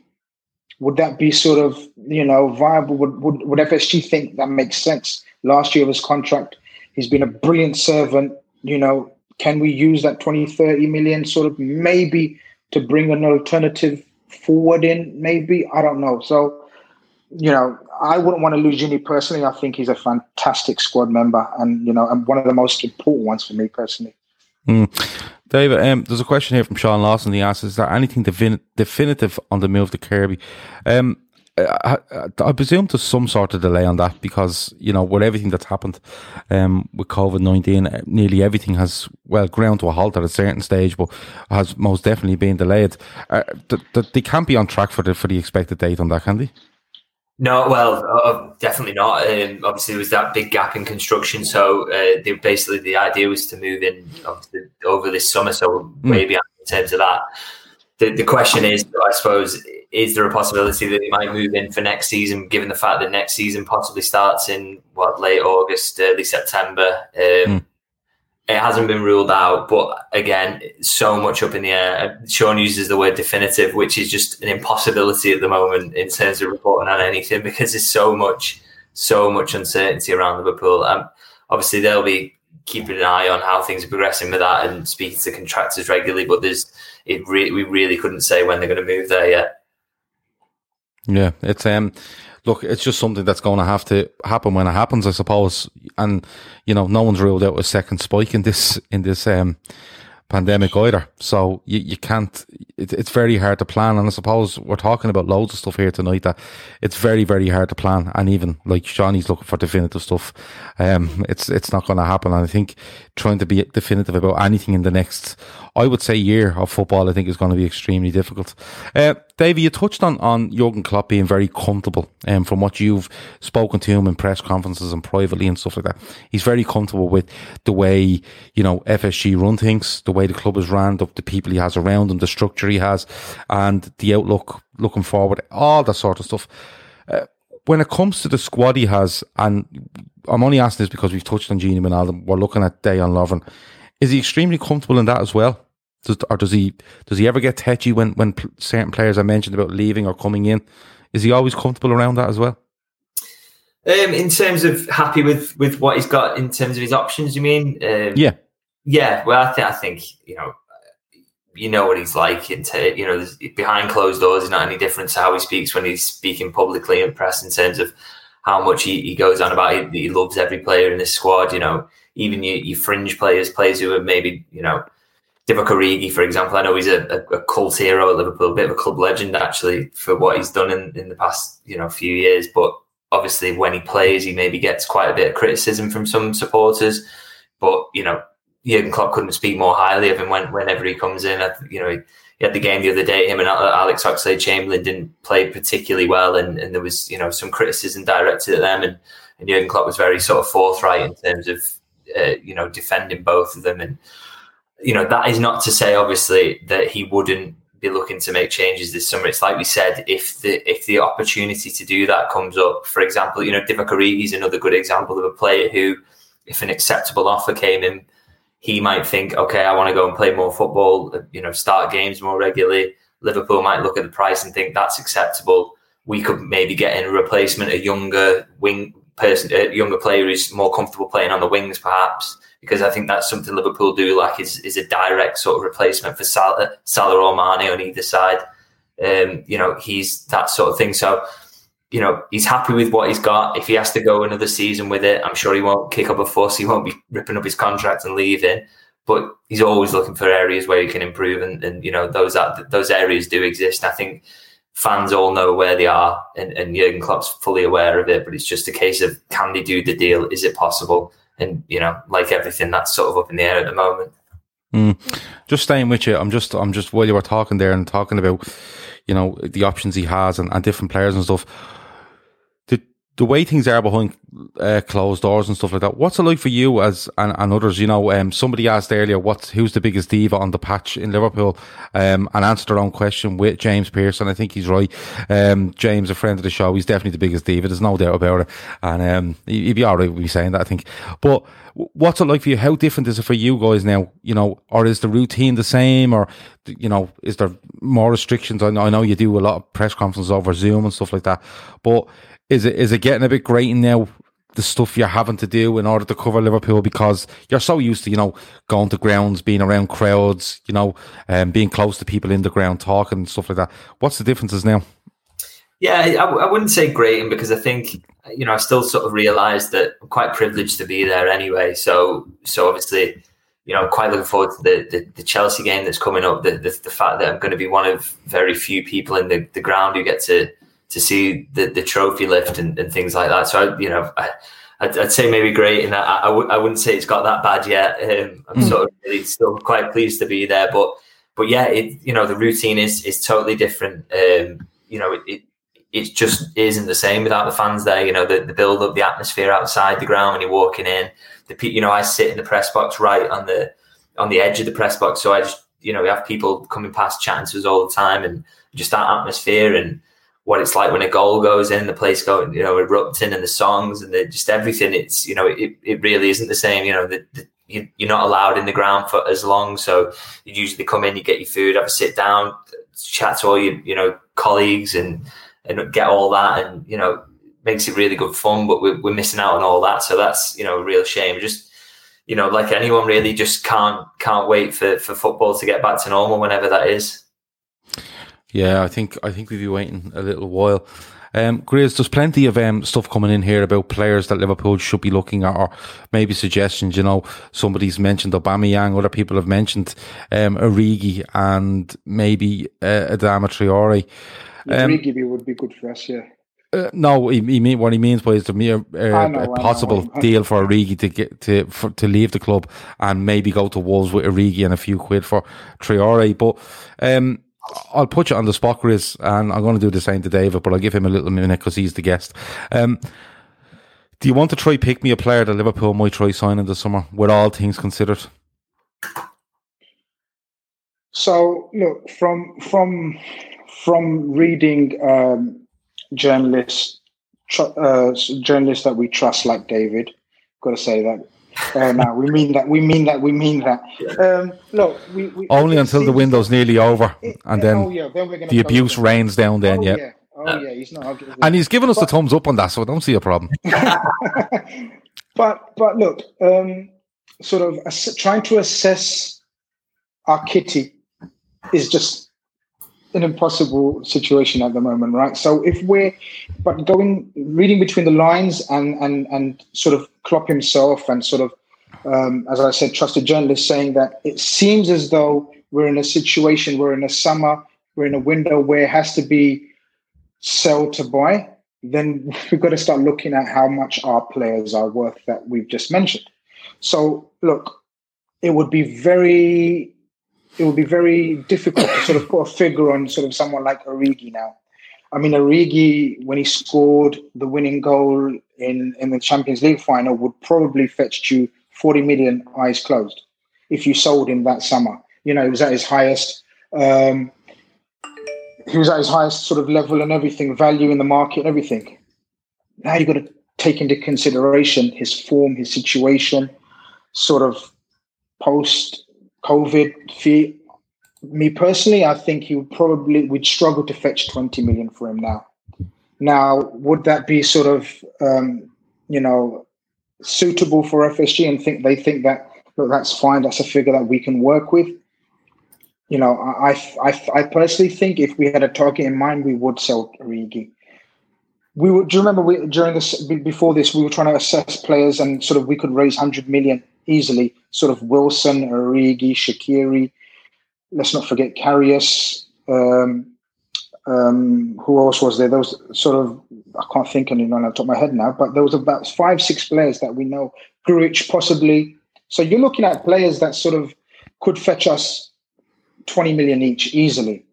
would that be sort of you know viable? Would would, would FSG think that makes sense? Last year of his contract, he's been a brilliant servant. You know, can we use that 20, 30 million sort of maybe to bring an alternative forward in, maybe. I don't know. So, you know, I wouldn't want to lose Gini personally. I think he's a fantastic squad member and, you know, and one of the most important ones for me personally. Mm. David, um, there's a question here from Sean Lawson. He asks, is there anything defin- definitive on the move to Kirkby? Um, I, I, presume there's some sort of delay on that because you know with everything that's happened um, with COVID nineteen, uh, nearly everything has well ground to a halt at a certain stage, but has most definitely been delayed. Uh, th- th- they can't be on track for the for the expected date on that, can they? No, well, uh, definitely not. Um, obviously, there was that big gap in construction, so uh, they, basically the idea was to move in over this summer, so mm. way in terms of that. The, the question is, I suppose, is there a possibility that they might move in for next season, given the fact that next season possibly starts in what late August, early September? Um, mm. it hasn't been ruled out, but again, so much up in the air. Sean uses the word definitive, which is just an impossibility at the moment in terms of reporting on anything because there's so much, so much uncertainty around Liverpool. Um, obviously, they'll be keeping an eye on how things are progressing with that and speaking to contractors regularly. But there's, it re- we really couldn't say when they're going to move there yet. Yeah, it's um, look, it's just something that's going to have to happen when it happens, I suppose. And you know, no one's ruled out a second spike in this in this um, pandemic either. So you, you can't. It, it's very hard to plan. And I suppose we're talking about loads of stuff here tonight that it's very very hard to plan. And even like Johnny's looking for definitive stuff, um, it's it's not going to happen. And I think trying to be definitive about anything in the next I would say year of football, I think is going to be extremely difficult. Uh, Davey, you touched on, on Jurgen Klopp being very comfortable um, from what you've spoken to him in press conferences and privately and stuff like that. He's very comfortable with the way, you know, FSG run things, the way the club is ran, the, the people he has around him, the structure he has, and the outlook looking forward, all that sort of stuff. Uh, when it comes to the squad he has, and I'm only asking this because we've touched on Gini Wijnaldum, we're looking at Dejan Lovren. Is he extremely comfortable in that as well? Does, or does he does he ever get touchy when when certain players are mentioned about leaving or coming in? Is he always comfortable around that as well? Um, in terms of happy with with what he's got in terms of his options, you mean? Um, yeah, yeah. Well, I think I think you know, you know what he's like. Into you know, behind closed doors, is not any different to how he speaks when he's speaking publicly in press. In terms of how much he, he goes on about, he, he loves every player in this squad. You know, even your, your fringe players, players who are maybe you know Divock Origi, for example, I know he's a, a, a, cult hero at Liverpool, a bit of a club legend actually for what he's done in, in the past, you know, few years. But obviously, when he plays, he maybe gets quite a bit of criticism from some supporters. But you know, Jurgen Klopp couldn't speak more highly of him when, whenever he comes in. You know, had the game the other day. Him and Alex Oxlade-Chamberlain didn't play particularly well, and, and there was you know some criticism directed at them, and, and Jurgen Klopp was very sort of forthright in terms of uh, you know defending both of them and you know, that is not to say, obviously, that he wouldn't be looking to make changes this summer. It's like we said, if the if the opportunity to do that comes up, for example, you know, Divock Origi is another good example of a player who, if an acceptable offer came in, he might think, okay, I want to go and play more football, you know, start games more regularly. Liverpool might look at the price and think that's acceptable. We could maybe get in a replacement, a younger wing person, a younger player who's more comfortable playing on the wings, perhaps because I think that's something Liverpool do like is, is a direct sort of replacement for Salah, Salah or Mane on either side. Um, you know, he's that sort of thing. So, you know, he's happy with what he's got. If he has to go another season with it, I'm sure he won't kick up a fuss. He won't be ripping up his contract and leaving. But he's always looking for areas where he can improve, and, and you know those those areas do exist. I think fans all know where they are, and, and Jurgen Klopp's fully aware of it. But it's just a case of can they do the deal? Is it possible? and you know, like everything, that's sort of up in the air at the moment. Mm. Just staying with you, I'm just, I'm just while you were talking there and talking about, you know, the options he has and, and different players and stuff the way things are behind uh, closed doors and stuff like that, what's it like for you as and, and others? You know, um, somebody asked earlier, what's who's the biggest diva on the patch in Liverpool?" Um, and answered their own question with James Pearson. I think he's right. Um, James, a friend of the show, he's definitely the biggest diva. There's no doubt about it. And um, he'd be all right with me saying that. I think. But what's it like for you? How different is it for you guys now? You know, or is the routine the same, or you know, is there more restrictions? I know, I know you do a lot of press conferences over Zoom and stuff like that, but is it is it getting a bit grating now? The stuff you're having to do in order to cover Liverpool because you're so used to you know going to grounds, being around crowds, you know, and um, being close to people in the ground, talking and stuff like that. What's the differences now? Yeah, I, wouldn't say grating because I think you know I still sort of realise that I'm quite privileged to be there anyway. So so obviously you know, I'm quite looking forward to the, the, the Chelsea game that's coming up. The, the, the, fact that I'm going to be one of very few people in the, the ground who get to to see the, the trophy lift and, and things like that. So, I, you know, I, I'd, I'd, say maybe great, and I, I, w- I wouldn't say it's got that bad yet. Um, I'm mm. sort of really still quite pleased to be there, but but yeah, it you know the routine is is totally different. Um, you know, it, it it just isn't the same without the fans there. You know, the, the build up, the atmosphere outside the ground when you're walking in. The you know, I sit in the press box right on the on the edge of the press box, so I just you know we have people coming past chatting to us all the time, and just that atmosphere and what it's like when a goal goes in, the place going, you know, erupting and the songs and the, just everything. It's, you know, it, it really isn't the same. You know, the, the, you, you're not allowed in the ground for as long. So you usually come in, you get your food, have a sit down, chat to all your you know colleagues, and and get all that, and you know makes it really good fun. But we're, we're missing out on all that, so that's you know a real shame. Just you know, like anyone really, just can't can't wait for for football to get back to normal whenever that is. Yeah, I think I think we'll be waiting a little while. Um, Grizz, there's plenty of um, stuff coming in here about players that Liverpool should be looking at, or maybe suggestions. You know, somebody's mentioned Aubameyang, other people have mentioned um, Origi and maybe uh, Adama Traore. Um, Origi would be good for us, yeah. Uh, no, he, he mean what he means by is the mere uh, know, a possible deal for Origi to get to for, to leave the club and maybe go to Wolves with Origi and a few quid for Traore. But um, I'll put you on the spot, Chris, and I'm going to do the same to David, but I'll give him a little minute because he's the guest. Um, do you want to try pick me a player that Liverpool might try signing this summer, with all things considered? So, look from from from reading um, journalists, tr- uh, journalists that we trust, like David, got to say that uh, no, we mean that. We mean that. We mean that. Um, look, we, we only until the window's nearly over, it, and then, oh, yeah, then the abuse rains down. Then, oh, yeah. yeah. Oh yeah, he's not. And he's given us but, the thumbs up on that, so I don't see a problem. but but look, um, sort of ass- trying to assess our kitty is just an impossible situation at the moment, right? So if we're but going reading between the lines and and and sort of Klopp himself and sort of um, as I said, trusted journalists saying that it seems as though we're in a situation, we're in a summer, we're in a window where it has to be sell to buy. Then we've got to start looking at how much our players are worth that we've just mentioned. So look, it would be very it would be very difficult to sort of put a figure on sort of someone like Origi now. I mean, Origi, when he scored the winning goal in, in the Champions League final, would probably fetch you 40 million eyes closed if you sold him that summer. You know, he was at his highest. Um, he was at his highest sort of level and everything, value in the market and everything. Now you've got to take into consideration his form, his situation, sort of post COVID fee. Me personally, I think he would probably would struggle to fetch 20 million for him now. Now, would that be sort of um, you know suitable for FSG and think they think that look that's fine, that's a figure that we can work with? You know, I I, I personally think if we had a target in mind, we would sell Origi. We would. Do you remember we, during this before this, we were trying to assess players and sort of we could raise hundred million easily. Sort of Wilson, Origi, Shaqiri. Let's not forget Karius. Um, um, who else was there? There was sort of I can't think anyone on top of my head now, but there was about five, six players that we know. Grujic possibly. So you're looking at players that sort of could fetch us 20 million each easily.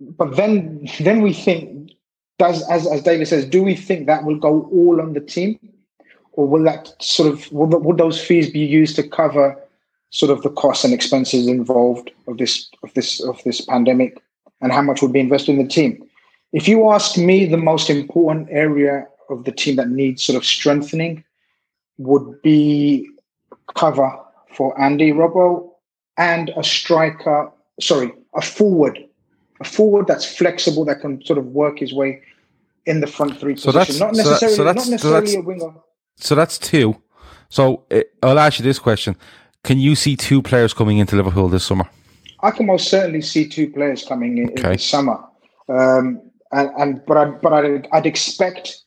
But then then we think does as as David says, do we think that will go all on the team? Or will that sort of will, will those fees be used to cover sort of the costs and expenses involved of this of this of this pandemic and how much would be invested in the team? If you ask me the most important area of the team that needs sort of strengthening would be cover for Andy Robbo and a striker sorry a forward a forward that's flexible that can sort of work his way in the front three so position. Not necessarily so that, so not necessarily so a winger so that's two. So uh, I'll ask you this question: Can you see two players coming into Liverpool this summer? I can most certainly see two players coming in, okay. in this summer, um, and, and, but I but I'd, I'd expect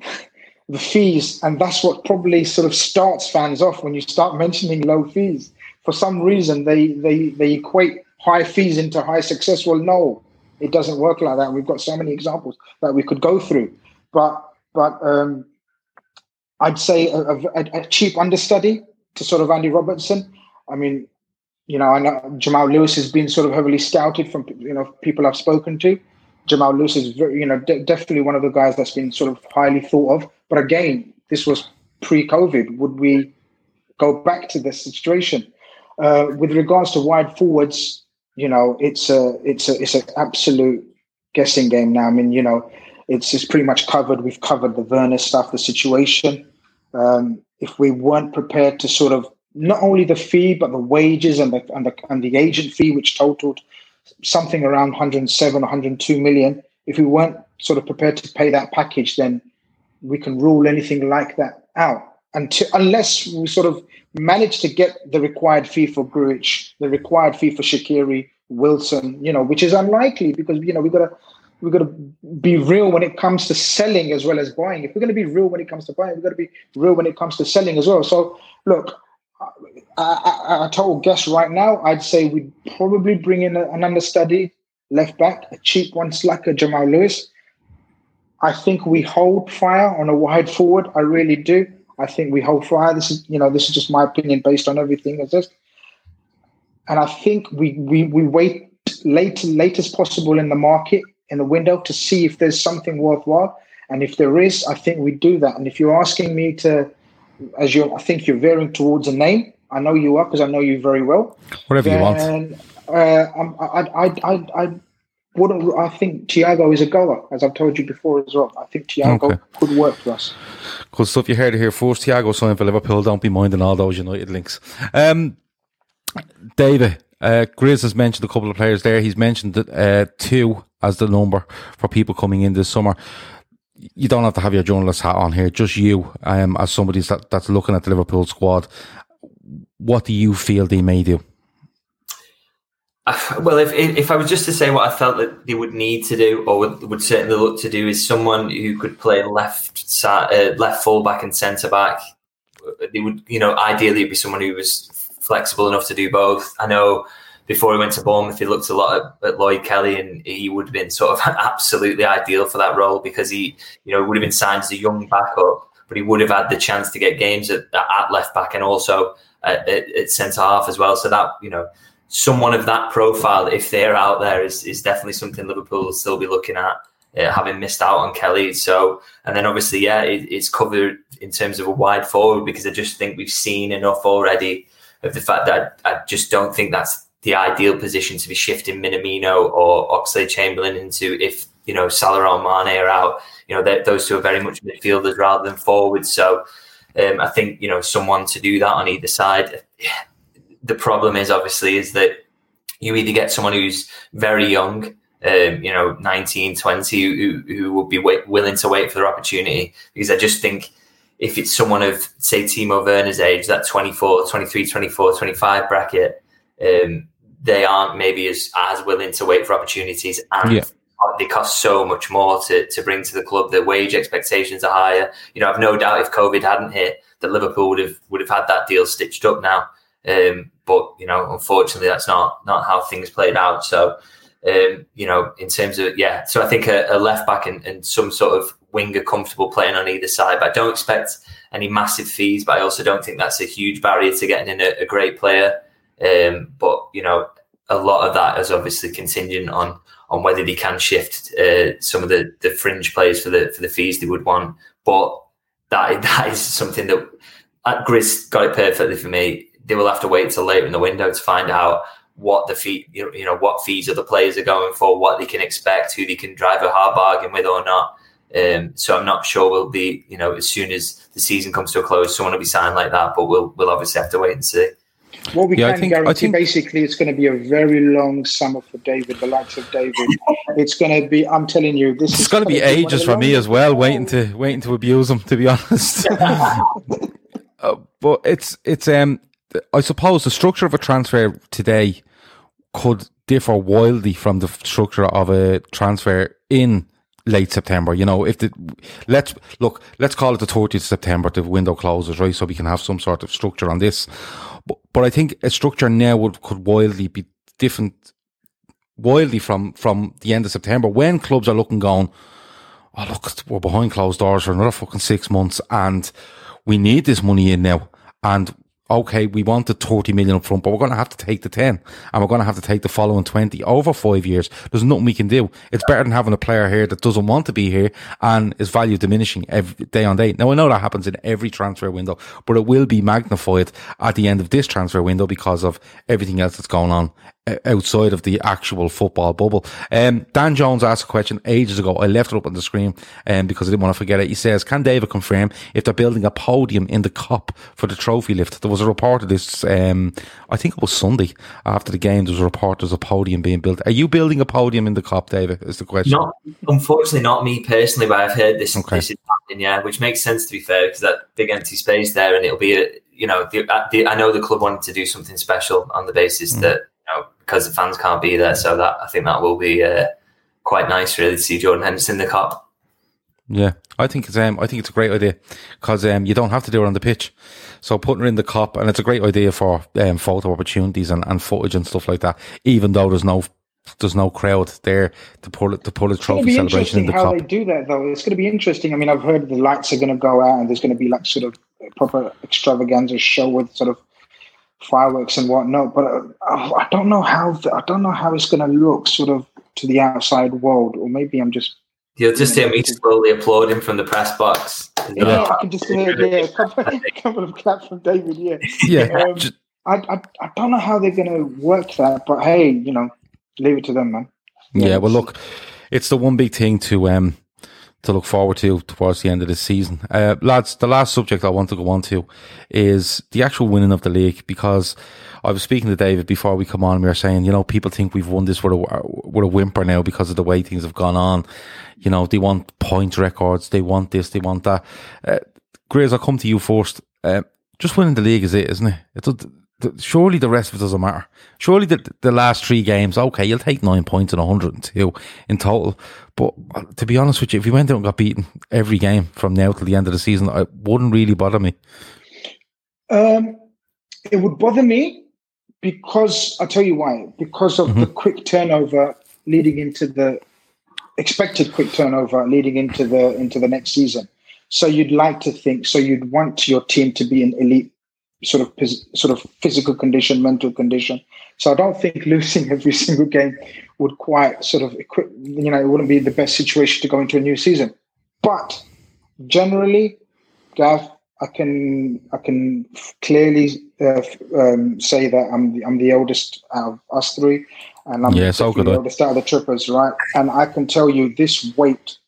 the fees, and that's what probably sort of starts fans off when you start mentioning low fees. For some reason, they they they equate high fees into high success. Well, no, it doesn't work like that. We've got so many examples that we could go through, but but um, I'd say a, a, a, cheap understudy to sort of Andy Robertson. I mean, you know, I know Jamal Lewis has been sort of heavily scouted from you know people I've spoken to. Jamal Lewis is very, you know, de- definitely one of the guys that's been sort of highly thought of. But again, this was pre-COVID. Would we go back to this situation? Uh, with regards to wide forwards, you know, it's a it's a it's an absolute guessing game now. I mean, you know, it's it's pretty much covered. We've covered the Werner stuff, the situation. Um, if we weren't prepared to sort of not only the fee but the wages and the and the and the agent fee, which totaled something around 107, 102 million. If we weren't sort of prepared to pay that package, then we can rule anything like that out. Until, unless we sort of manage to get the required fee for Grujic, the required fee for Shaqiri, Wilson, you know, which is unlikely because you know we've got to we've got to be real when it comes to selling as well as buying. If we're going to be real when it comes to buying, we've got to be real when it comes to selling as well. So look, a, a total guess right now, I'd say we'd probably bring in a, an understudy left back, a cheap one slacker, Jamal Lewis. I think we hold fire on a wide forward. I really do. I think we hold fire. This is, you know, this is just my opinion based on everything as this. And I think we we we wait late late as possible in the market in the window to see if there's something worthwhile. And if there is, I think we do that. And if you're asking me to, as you, I think you're veering towards a name. I know you are because I know you very well. Whatever then, you want. Uh, I, I, I, I wouldn't. I think Thiago is a goer, as I've told you before as well. I think Thiago Okay. could work for us. Good stuff. You heard it here first. Thiago signed for Liverpool. Don't be minding all those United links. Um, David, uh, Grizz has mentioned a couple of players there. He's mentioned that, uh, two as the number for people coming in this summer. You don't have to have your journalist hat on here. Just you, um, as somebody that, that's looking at the Liverpool squad. What do you feel they may do? Uh, Well, if if I was just to say what I felt that they would need to do, or would, would certainly look to do, is someone who could play left uh, left full back and centre back. They would, you know, ideally be someone who was flexible enough to do both. I know before he went to Bournemouth, he looked a lot at, at Lloyd Kelly, and he would have been sort of absolutely ideal for that role because he, you know, would have been signed as a young backup, but he would have had the chance to get games at, at left back and also at, at, centre half as well. So that, you know, someone of that profile, if they're out there, is, is definitely something Liverpool will still be looking at, uh, having missed out on Kelly. So, and then obviously, yeah, it, it's covered in terms of a wide forward because I just think we've seen enough already of the fact that I, I just don't think that's the ideal position to be shifting Minamino or Oxlade-Chamberlain into if you know Salah or Mane are out. You know, those two are very much midfielders rather than forwards. So. Um, I think you know someone to do that on either side the problem is obviously is that you either get someone who's very young, um, you know, 19, 20, who, who would be willing to wait for their opportunity. Because I just think if it's someone of, say, Timo Werner's age, that 24, 23, 24, 25 bracket, um, they aren't maybe as, as willing to wait for opportunities. And Yeah. they cost so much more to, to bring to the club. The wage expectations are higher. You know, I've no doubt if COVID hadn't hit, that Liverpool would have would have had that deal stitched up now. Um, but you know, unfortunately, that's not not how things played out. So, um, you know, in terms of yeah, so I think a, a left back and, and some sort of winger comfortable playing on either side. But I don't expect any massive fees. But I also don't think that's a huge barrier to getting in a, a great player. Um, but you know, a lot of that is obviously contingent on on whether they can shift uh, some of the, the fringe players for the for the fees they would want. But that that is something that uh, Grizz got it perfectly for me. They will have to wait till later in the window to find out what the fee, you know, what fees other players are going for, what they can expect, who they can drive a hard bargain with or not. Um, so I'm not sure we'll be, you know, as soon as the season comes to a close, someone will be signed like that. But we'll we'll obviously have to wait and see. What we Yeah, I can think- I guarantee, think- basically, it's going to be a very long summer for David, the likes of David. it's going to be. I'm telling you, this It's is going to be gonna one of ages for me as well, waiting to waiting to abuse him. To be honest, Uh, but it's it's um I suppose the structure of a transfer today could differ wildly from the structure of a transfer in late September. You know, if the let's look, let's call it the 30th of September, the window closes, right? So we can have some sort of structure on this. But, I think a structure now would could wildly be different, wildly from from the end of September when clubs are looking going. Oh look, we're behind closed doors for another fucking six months, and we need this money in now. And okay, we wanted 30 million up front, but we're going to have to take the 10 and we're going to have to take the following 20 over five years. There's nothing we can do. It's better than having a player here that doesn't want to be here and is value diminishing every day on day. Now, I know that happens in every transfer window, but it will be magnified at the end of this transfer window because of everything else that's going on outside of the actual football bubble. Um, Dan Jones asked a question ages ago. I left it up on the screen um, because I didn't want to forget it. He says, Can David confirm if they're building a podium in the Kop for the trophy lift? There was a report of this, um, I think it was Sunday after the game. There was a report there's a podium being built. Are you building a podium in the Kop, David? Is the question. Not, unfortunately, not me personally, but I've heard this, okay. this is happening, yeah, which makes sense to be fair because that big empty space there and it'll be, a, you know, the, the, I know the club wanted to do something special on the basis mm. that know, because the fans can't be there. So that I think that will be uh, quite nice, really, to see Jordan Henderson in the Kop. Yeah, I think it's um, I think it's a great idea because um, you don't have to do it on the pitch. So putting her in the Kop, and it's a great idea for um, photo opportunities and, and footage and stuff like that. Even though there's no there's no crowd there to pull it to pull a trophy celebration in the how Kop. How they do that though? It's going to be interesting. I mean, I've heard the lights are going to go out, and there's going to be like sort of proper extravaganza show with sort of fireworks and whatnot. But uh, I don't know how the, I don't know how it's going to look sort of to the outside world, or maybe I'm just. You'll just hear me slowly applauding from the press box. Yeah, I can just hear yeah, a couple, a couple of claps from David. Yeah, yeah. Um, I, I I don't know how they're going to work that, but hey, you know, leave it to them, man. Yeah, yeah well, look, it's the one big thing to um to look forward to towards the end of the season. Uh, lads, the last subject I want to go on to is the actual winning of the league because I was speaking to David before we come on. we were saying, you know, people think we've won this with a, with a whimper now because of the way things have gone on. You know, they want point records, they want this, they want that. Uh, Graves, I'll come to you first. Uh, just winning the league is it, isn't it? It's, surely the rest of it doesn't matter. Surely the the last three games, okay, you'll take nine points and 102 in total. But uh, to be honest with you, if you went out and got beaten every game from now till the end of the season, it wouldn't really bother me. Um, it would bother me because I'll tell you why. Because of mm-hmm. the quick turnover leading into the expected quick turnover leading into the into the next season. So you'd like to think. So you'd want your team to be an elite sort of sort of physical condition, mental condition. So I don't think losing every single game would quite sort of equip. You know, it wouldn't be the best situation to go into a new season. But generally, Gav, I can I can clearly uh, um, say that I'm the, I'm the eldest out of us three, and I'm yeah, so the eldest out of the trippers, right? And I can tell you this weight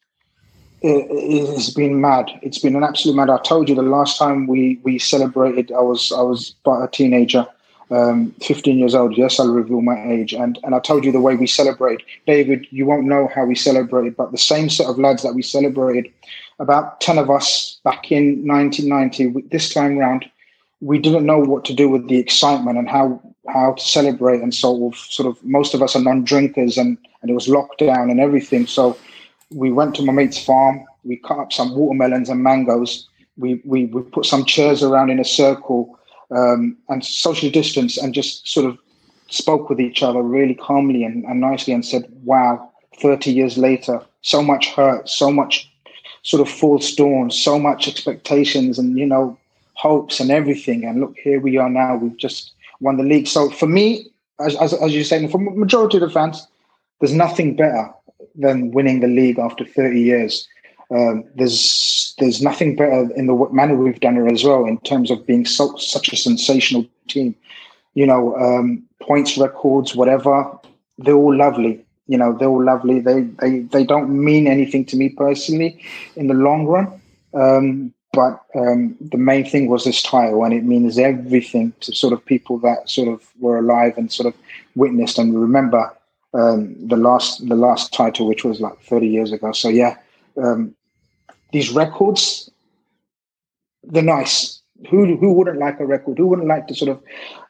it, has been mad. It's been an absolute mad. I told you the last time we we celebrated, I was I was but a teenager, um, 15 years old. Yes, I'll reveal my age. And and I told you the way we celebrate. David, you won't know how we celebrated, but the same set of lads that we celebrated, about 10 of us back in 1990. This time round, we didn't know what to do with the excitement and how how to celebrate. And so, sort of, most of us are non-drinkers, and and it was lockdown and everything. So we went to my mate's farm. We cut up some watermelons and mangoes. We we, we put some chairs around in a circle um, and socially distance and just sort of spoke with each other really calmly and, and nicely and said, "Wow, thirty years later, so much hurt, so much sort of false dawn, so much expectations, and you know hopes and everything. And look, here we are now. We've just won the league. So for me, as, as, as you're saying, for majority of the fans, there's nothing better than winning the league after 30 years. Um, there's there's nothing better in the manner we've done it as well in terms of being so, such a sensational team. You know, um, points records, whatever, they're all lovely. You know, they're all lovely. They they they don't mean anything to me personally in the long run. Um, but um, the main thing was this title, and it means everything to sort of people that sort of were alive and sort of witnessed and remember um, the last the last title, which was like 30 years ago. So yeah, um, these records, they're nice. Who who wouldn't like a record? Who wouldn't like to sort of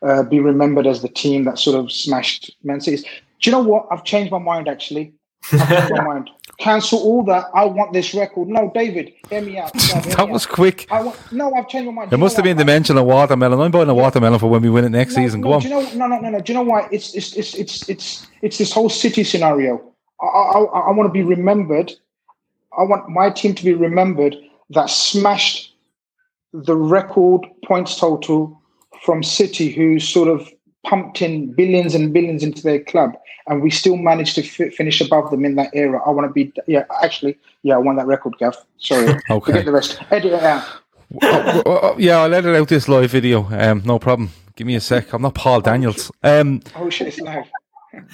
uh, be remembered as the team that sort of smashed Man City? Do you know what? I've changed my mind actually. I've changed my mind cancel all that. I want this record. No, David, hear me out. hear that me was out. quick. I want, no, I've changed my mind. There must have been the mention of watermelon. I'm buying a watermelon for when we win it next no, season. No, Go on. Do you know, no, no, no, no. Do you know why? It's it's it's it's it's it's this whole city scenario. I, I, I want to be remembered. I want my team to be remembered that smashed the record points total from City who sort of pumped in billions and billions into their club, and we still managed to fi- finish above them in that era. I want to be, yeah, actually, yeah, I won that record, Gav. Sorry, Okay. forget the rest. Edit it out. Oh, oh, oh, yeah, I'll edit out this live video. Um, no problem. Give me a sec. I'm not Paul Daniels. Um, Oh shit, it's live.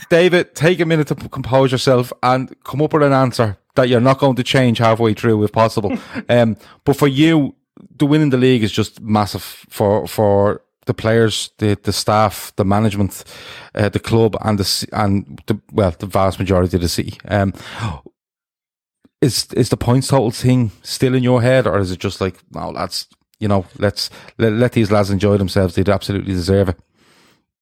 David, take a minute to p- compose yourself and come up with an answer that you're not going to change halfway through, if possible. um, but for you, the winning the league is just massive for for the players, the the staff, the management, uh, the club, and the and the well, the vast majority of the city. Um, is is the points total thing still in your head, or is it just like no, lads? You know, let's let, let these lads enjoy themselves. They absolutely deserve it.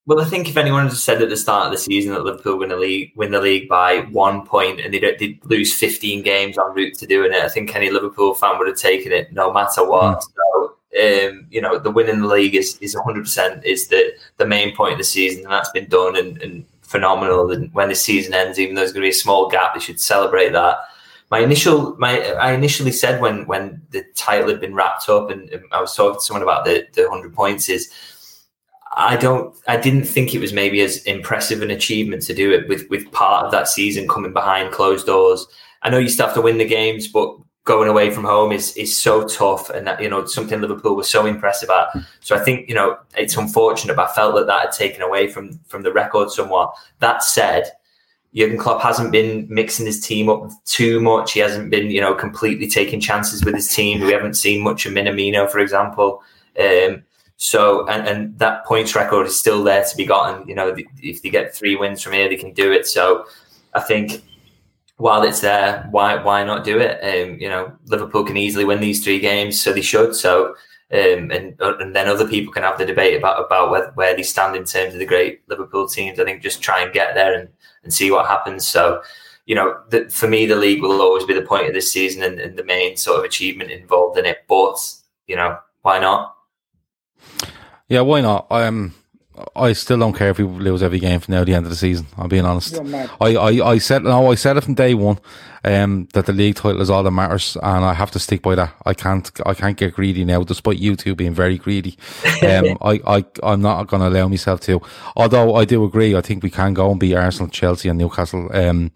Well, I think if anyone had said at the start of the season that Liverpool win the league, win the league by one point, and they'd, they'd lose 15 games en route to doing it, I think any Liverpool fan would have taken it no matter what. So, um, you know, the winning the league is is 100 percent is the the main point of the season, and that's been done and, and phenomenal. And when the season ends, even though there's going to be a small gap, they should celebrate that. My initial, my I initially said when when the title had been wrapped up, and, and I was talking to someone about the the 100 points is. I don't. I didn't think it was maybe as impressive an achievement to do it with with part of that season coming behind closed doors. I know you still have to win the games, but going away from home is is so tough, and that you know something Liverpool was so impressive at. So I think you know it's unfortunate, but I felt that that had taken away from from the record somewhat. That said. Jurgen Klopp hasn't been mixing his team up too much. He hasn't been, you know, completely taking chances with his team. We haven't seen much of Minamino, for example. Um, so, and, and that points record is still there to be gotten. You know, if they get three wins from here, they can do it. So, I think while it's there, why why not do it? Um, you know, Liverpool can easily win these three games, so they should. So, um, and and then other people can have the debate about about where, where they stand in terms of the great Liverpool teams. I think just try and get there and, and see what happens. So, you know, the, for me, the league will always be the point of this season and, and the main sort of achievement involved in it. But you know, why not? Yeah, why not? Um, I still don't care if we lose every game from now to the end of the season. I'm being honest. I, I, I said no, I said it from day one, um, that the league title is all that matters, and I have to stick by that. I can't, I can't get greedy now, despite you two being very greedy. Um, I, I, I'm not going to allow myself to. Although I do agree, I think we can go and beat Arsenal, Chelsea, and Newcastle. Um,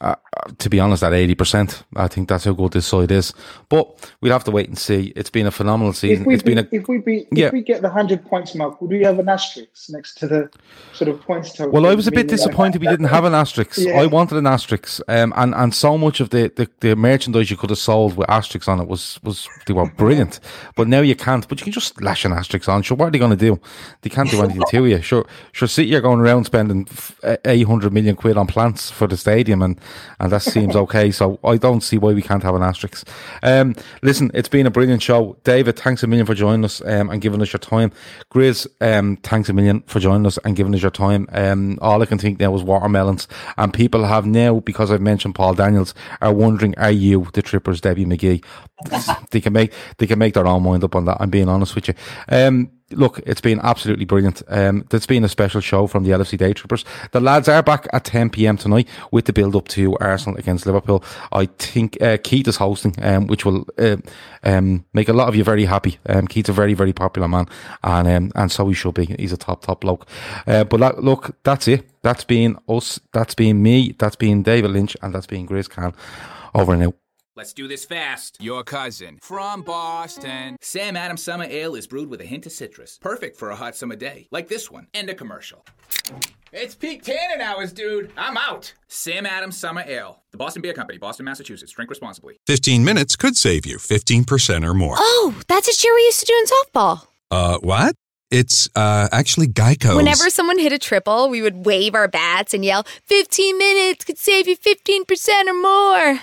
uh, to be honest, at 80%, I think that's how good this side is. But we'll have to wait and see. It's been a phenomenal season. If we It's been a if we beat, Yeah. if we get the hundred points mark, would we have an asterisk next to the sort of points total? Well, I was a bit disappointed we didn't have an asterisk. Yeah. I wanted an asterisk, um, and and so much of the, the, the merchandise you could have sold with asterisks on it was was they were brilliant. But now you can't. But you can just lash an asterisk on. Sure, what are they going to do? They can't do anything to you. Sure, sure. City are going around spending eight hundred million quid on plants for the stadium, and and that seems okay. So I don't see why we can't have an asterisk. Um, listen, it's been a brilliant show, David. Thanks a million for joining us um, and giving us your time. Grizz, um, thanks a million for joining us and giving us your time. Um, all I can think now is watermelons, and people have now because I've mentioned Paul Daniels are wondering, are you the Trippers, Debbie McGee? they can make they can make their own mind up on that. I'm being honest with you. Look, it's been absolutely brilliant. Um, there's been a special show from the LFC Day Trippers. The lads are back at 10 p.m. tonight with the build up to Arsenal against Liverpool. I think uh, Keith is hosting, um, which will uh, um, make a lot of you very happy. Um, Keith's a very, very popular man, and um, and so he should be. He's a top, top bloke. Uh, but that, look, that's it. That's been us. That's been me. That's been David Lynch, and that's been Grace Khan. Over and out. Let's do this fast. Your cousin from Boston. Sam Adams Summer Ale is brewed with a hint of citrus. Perfect for a hot summer day, like this one. End of commercial. It's peak tannin hours, dude. I'm out. Sam Adams Summer Ale. The Boston Beer Company, Boston, Massachusetts. Drink responsibly. 15 minutes could save you 15% or more. Oh, that's a cheer we used to do in softball. Uh, what? It's uh, actually Geico. Whenever someone hit a triple, we would wave our bats and yell, 15 minutes could save you 15% or more.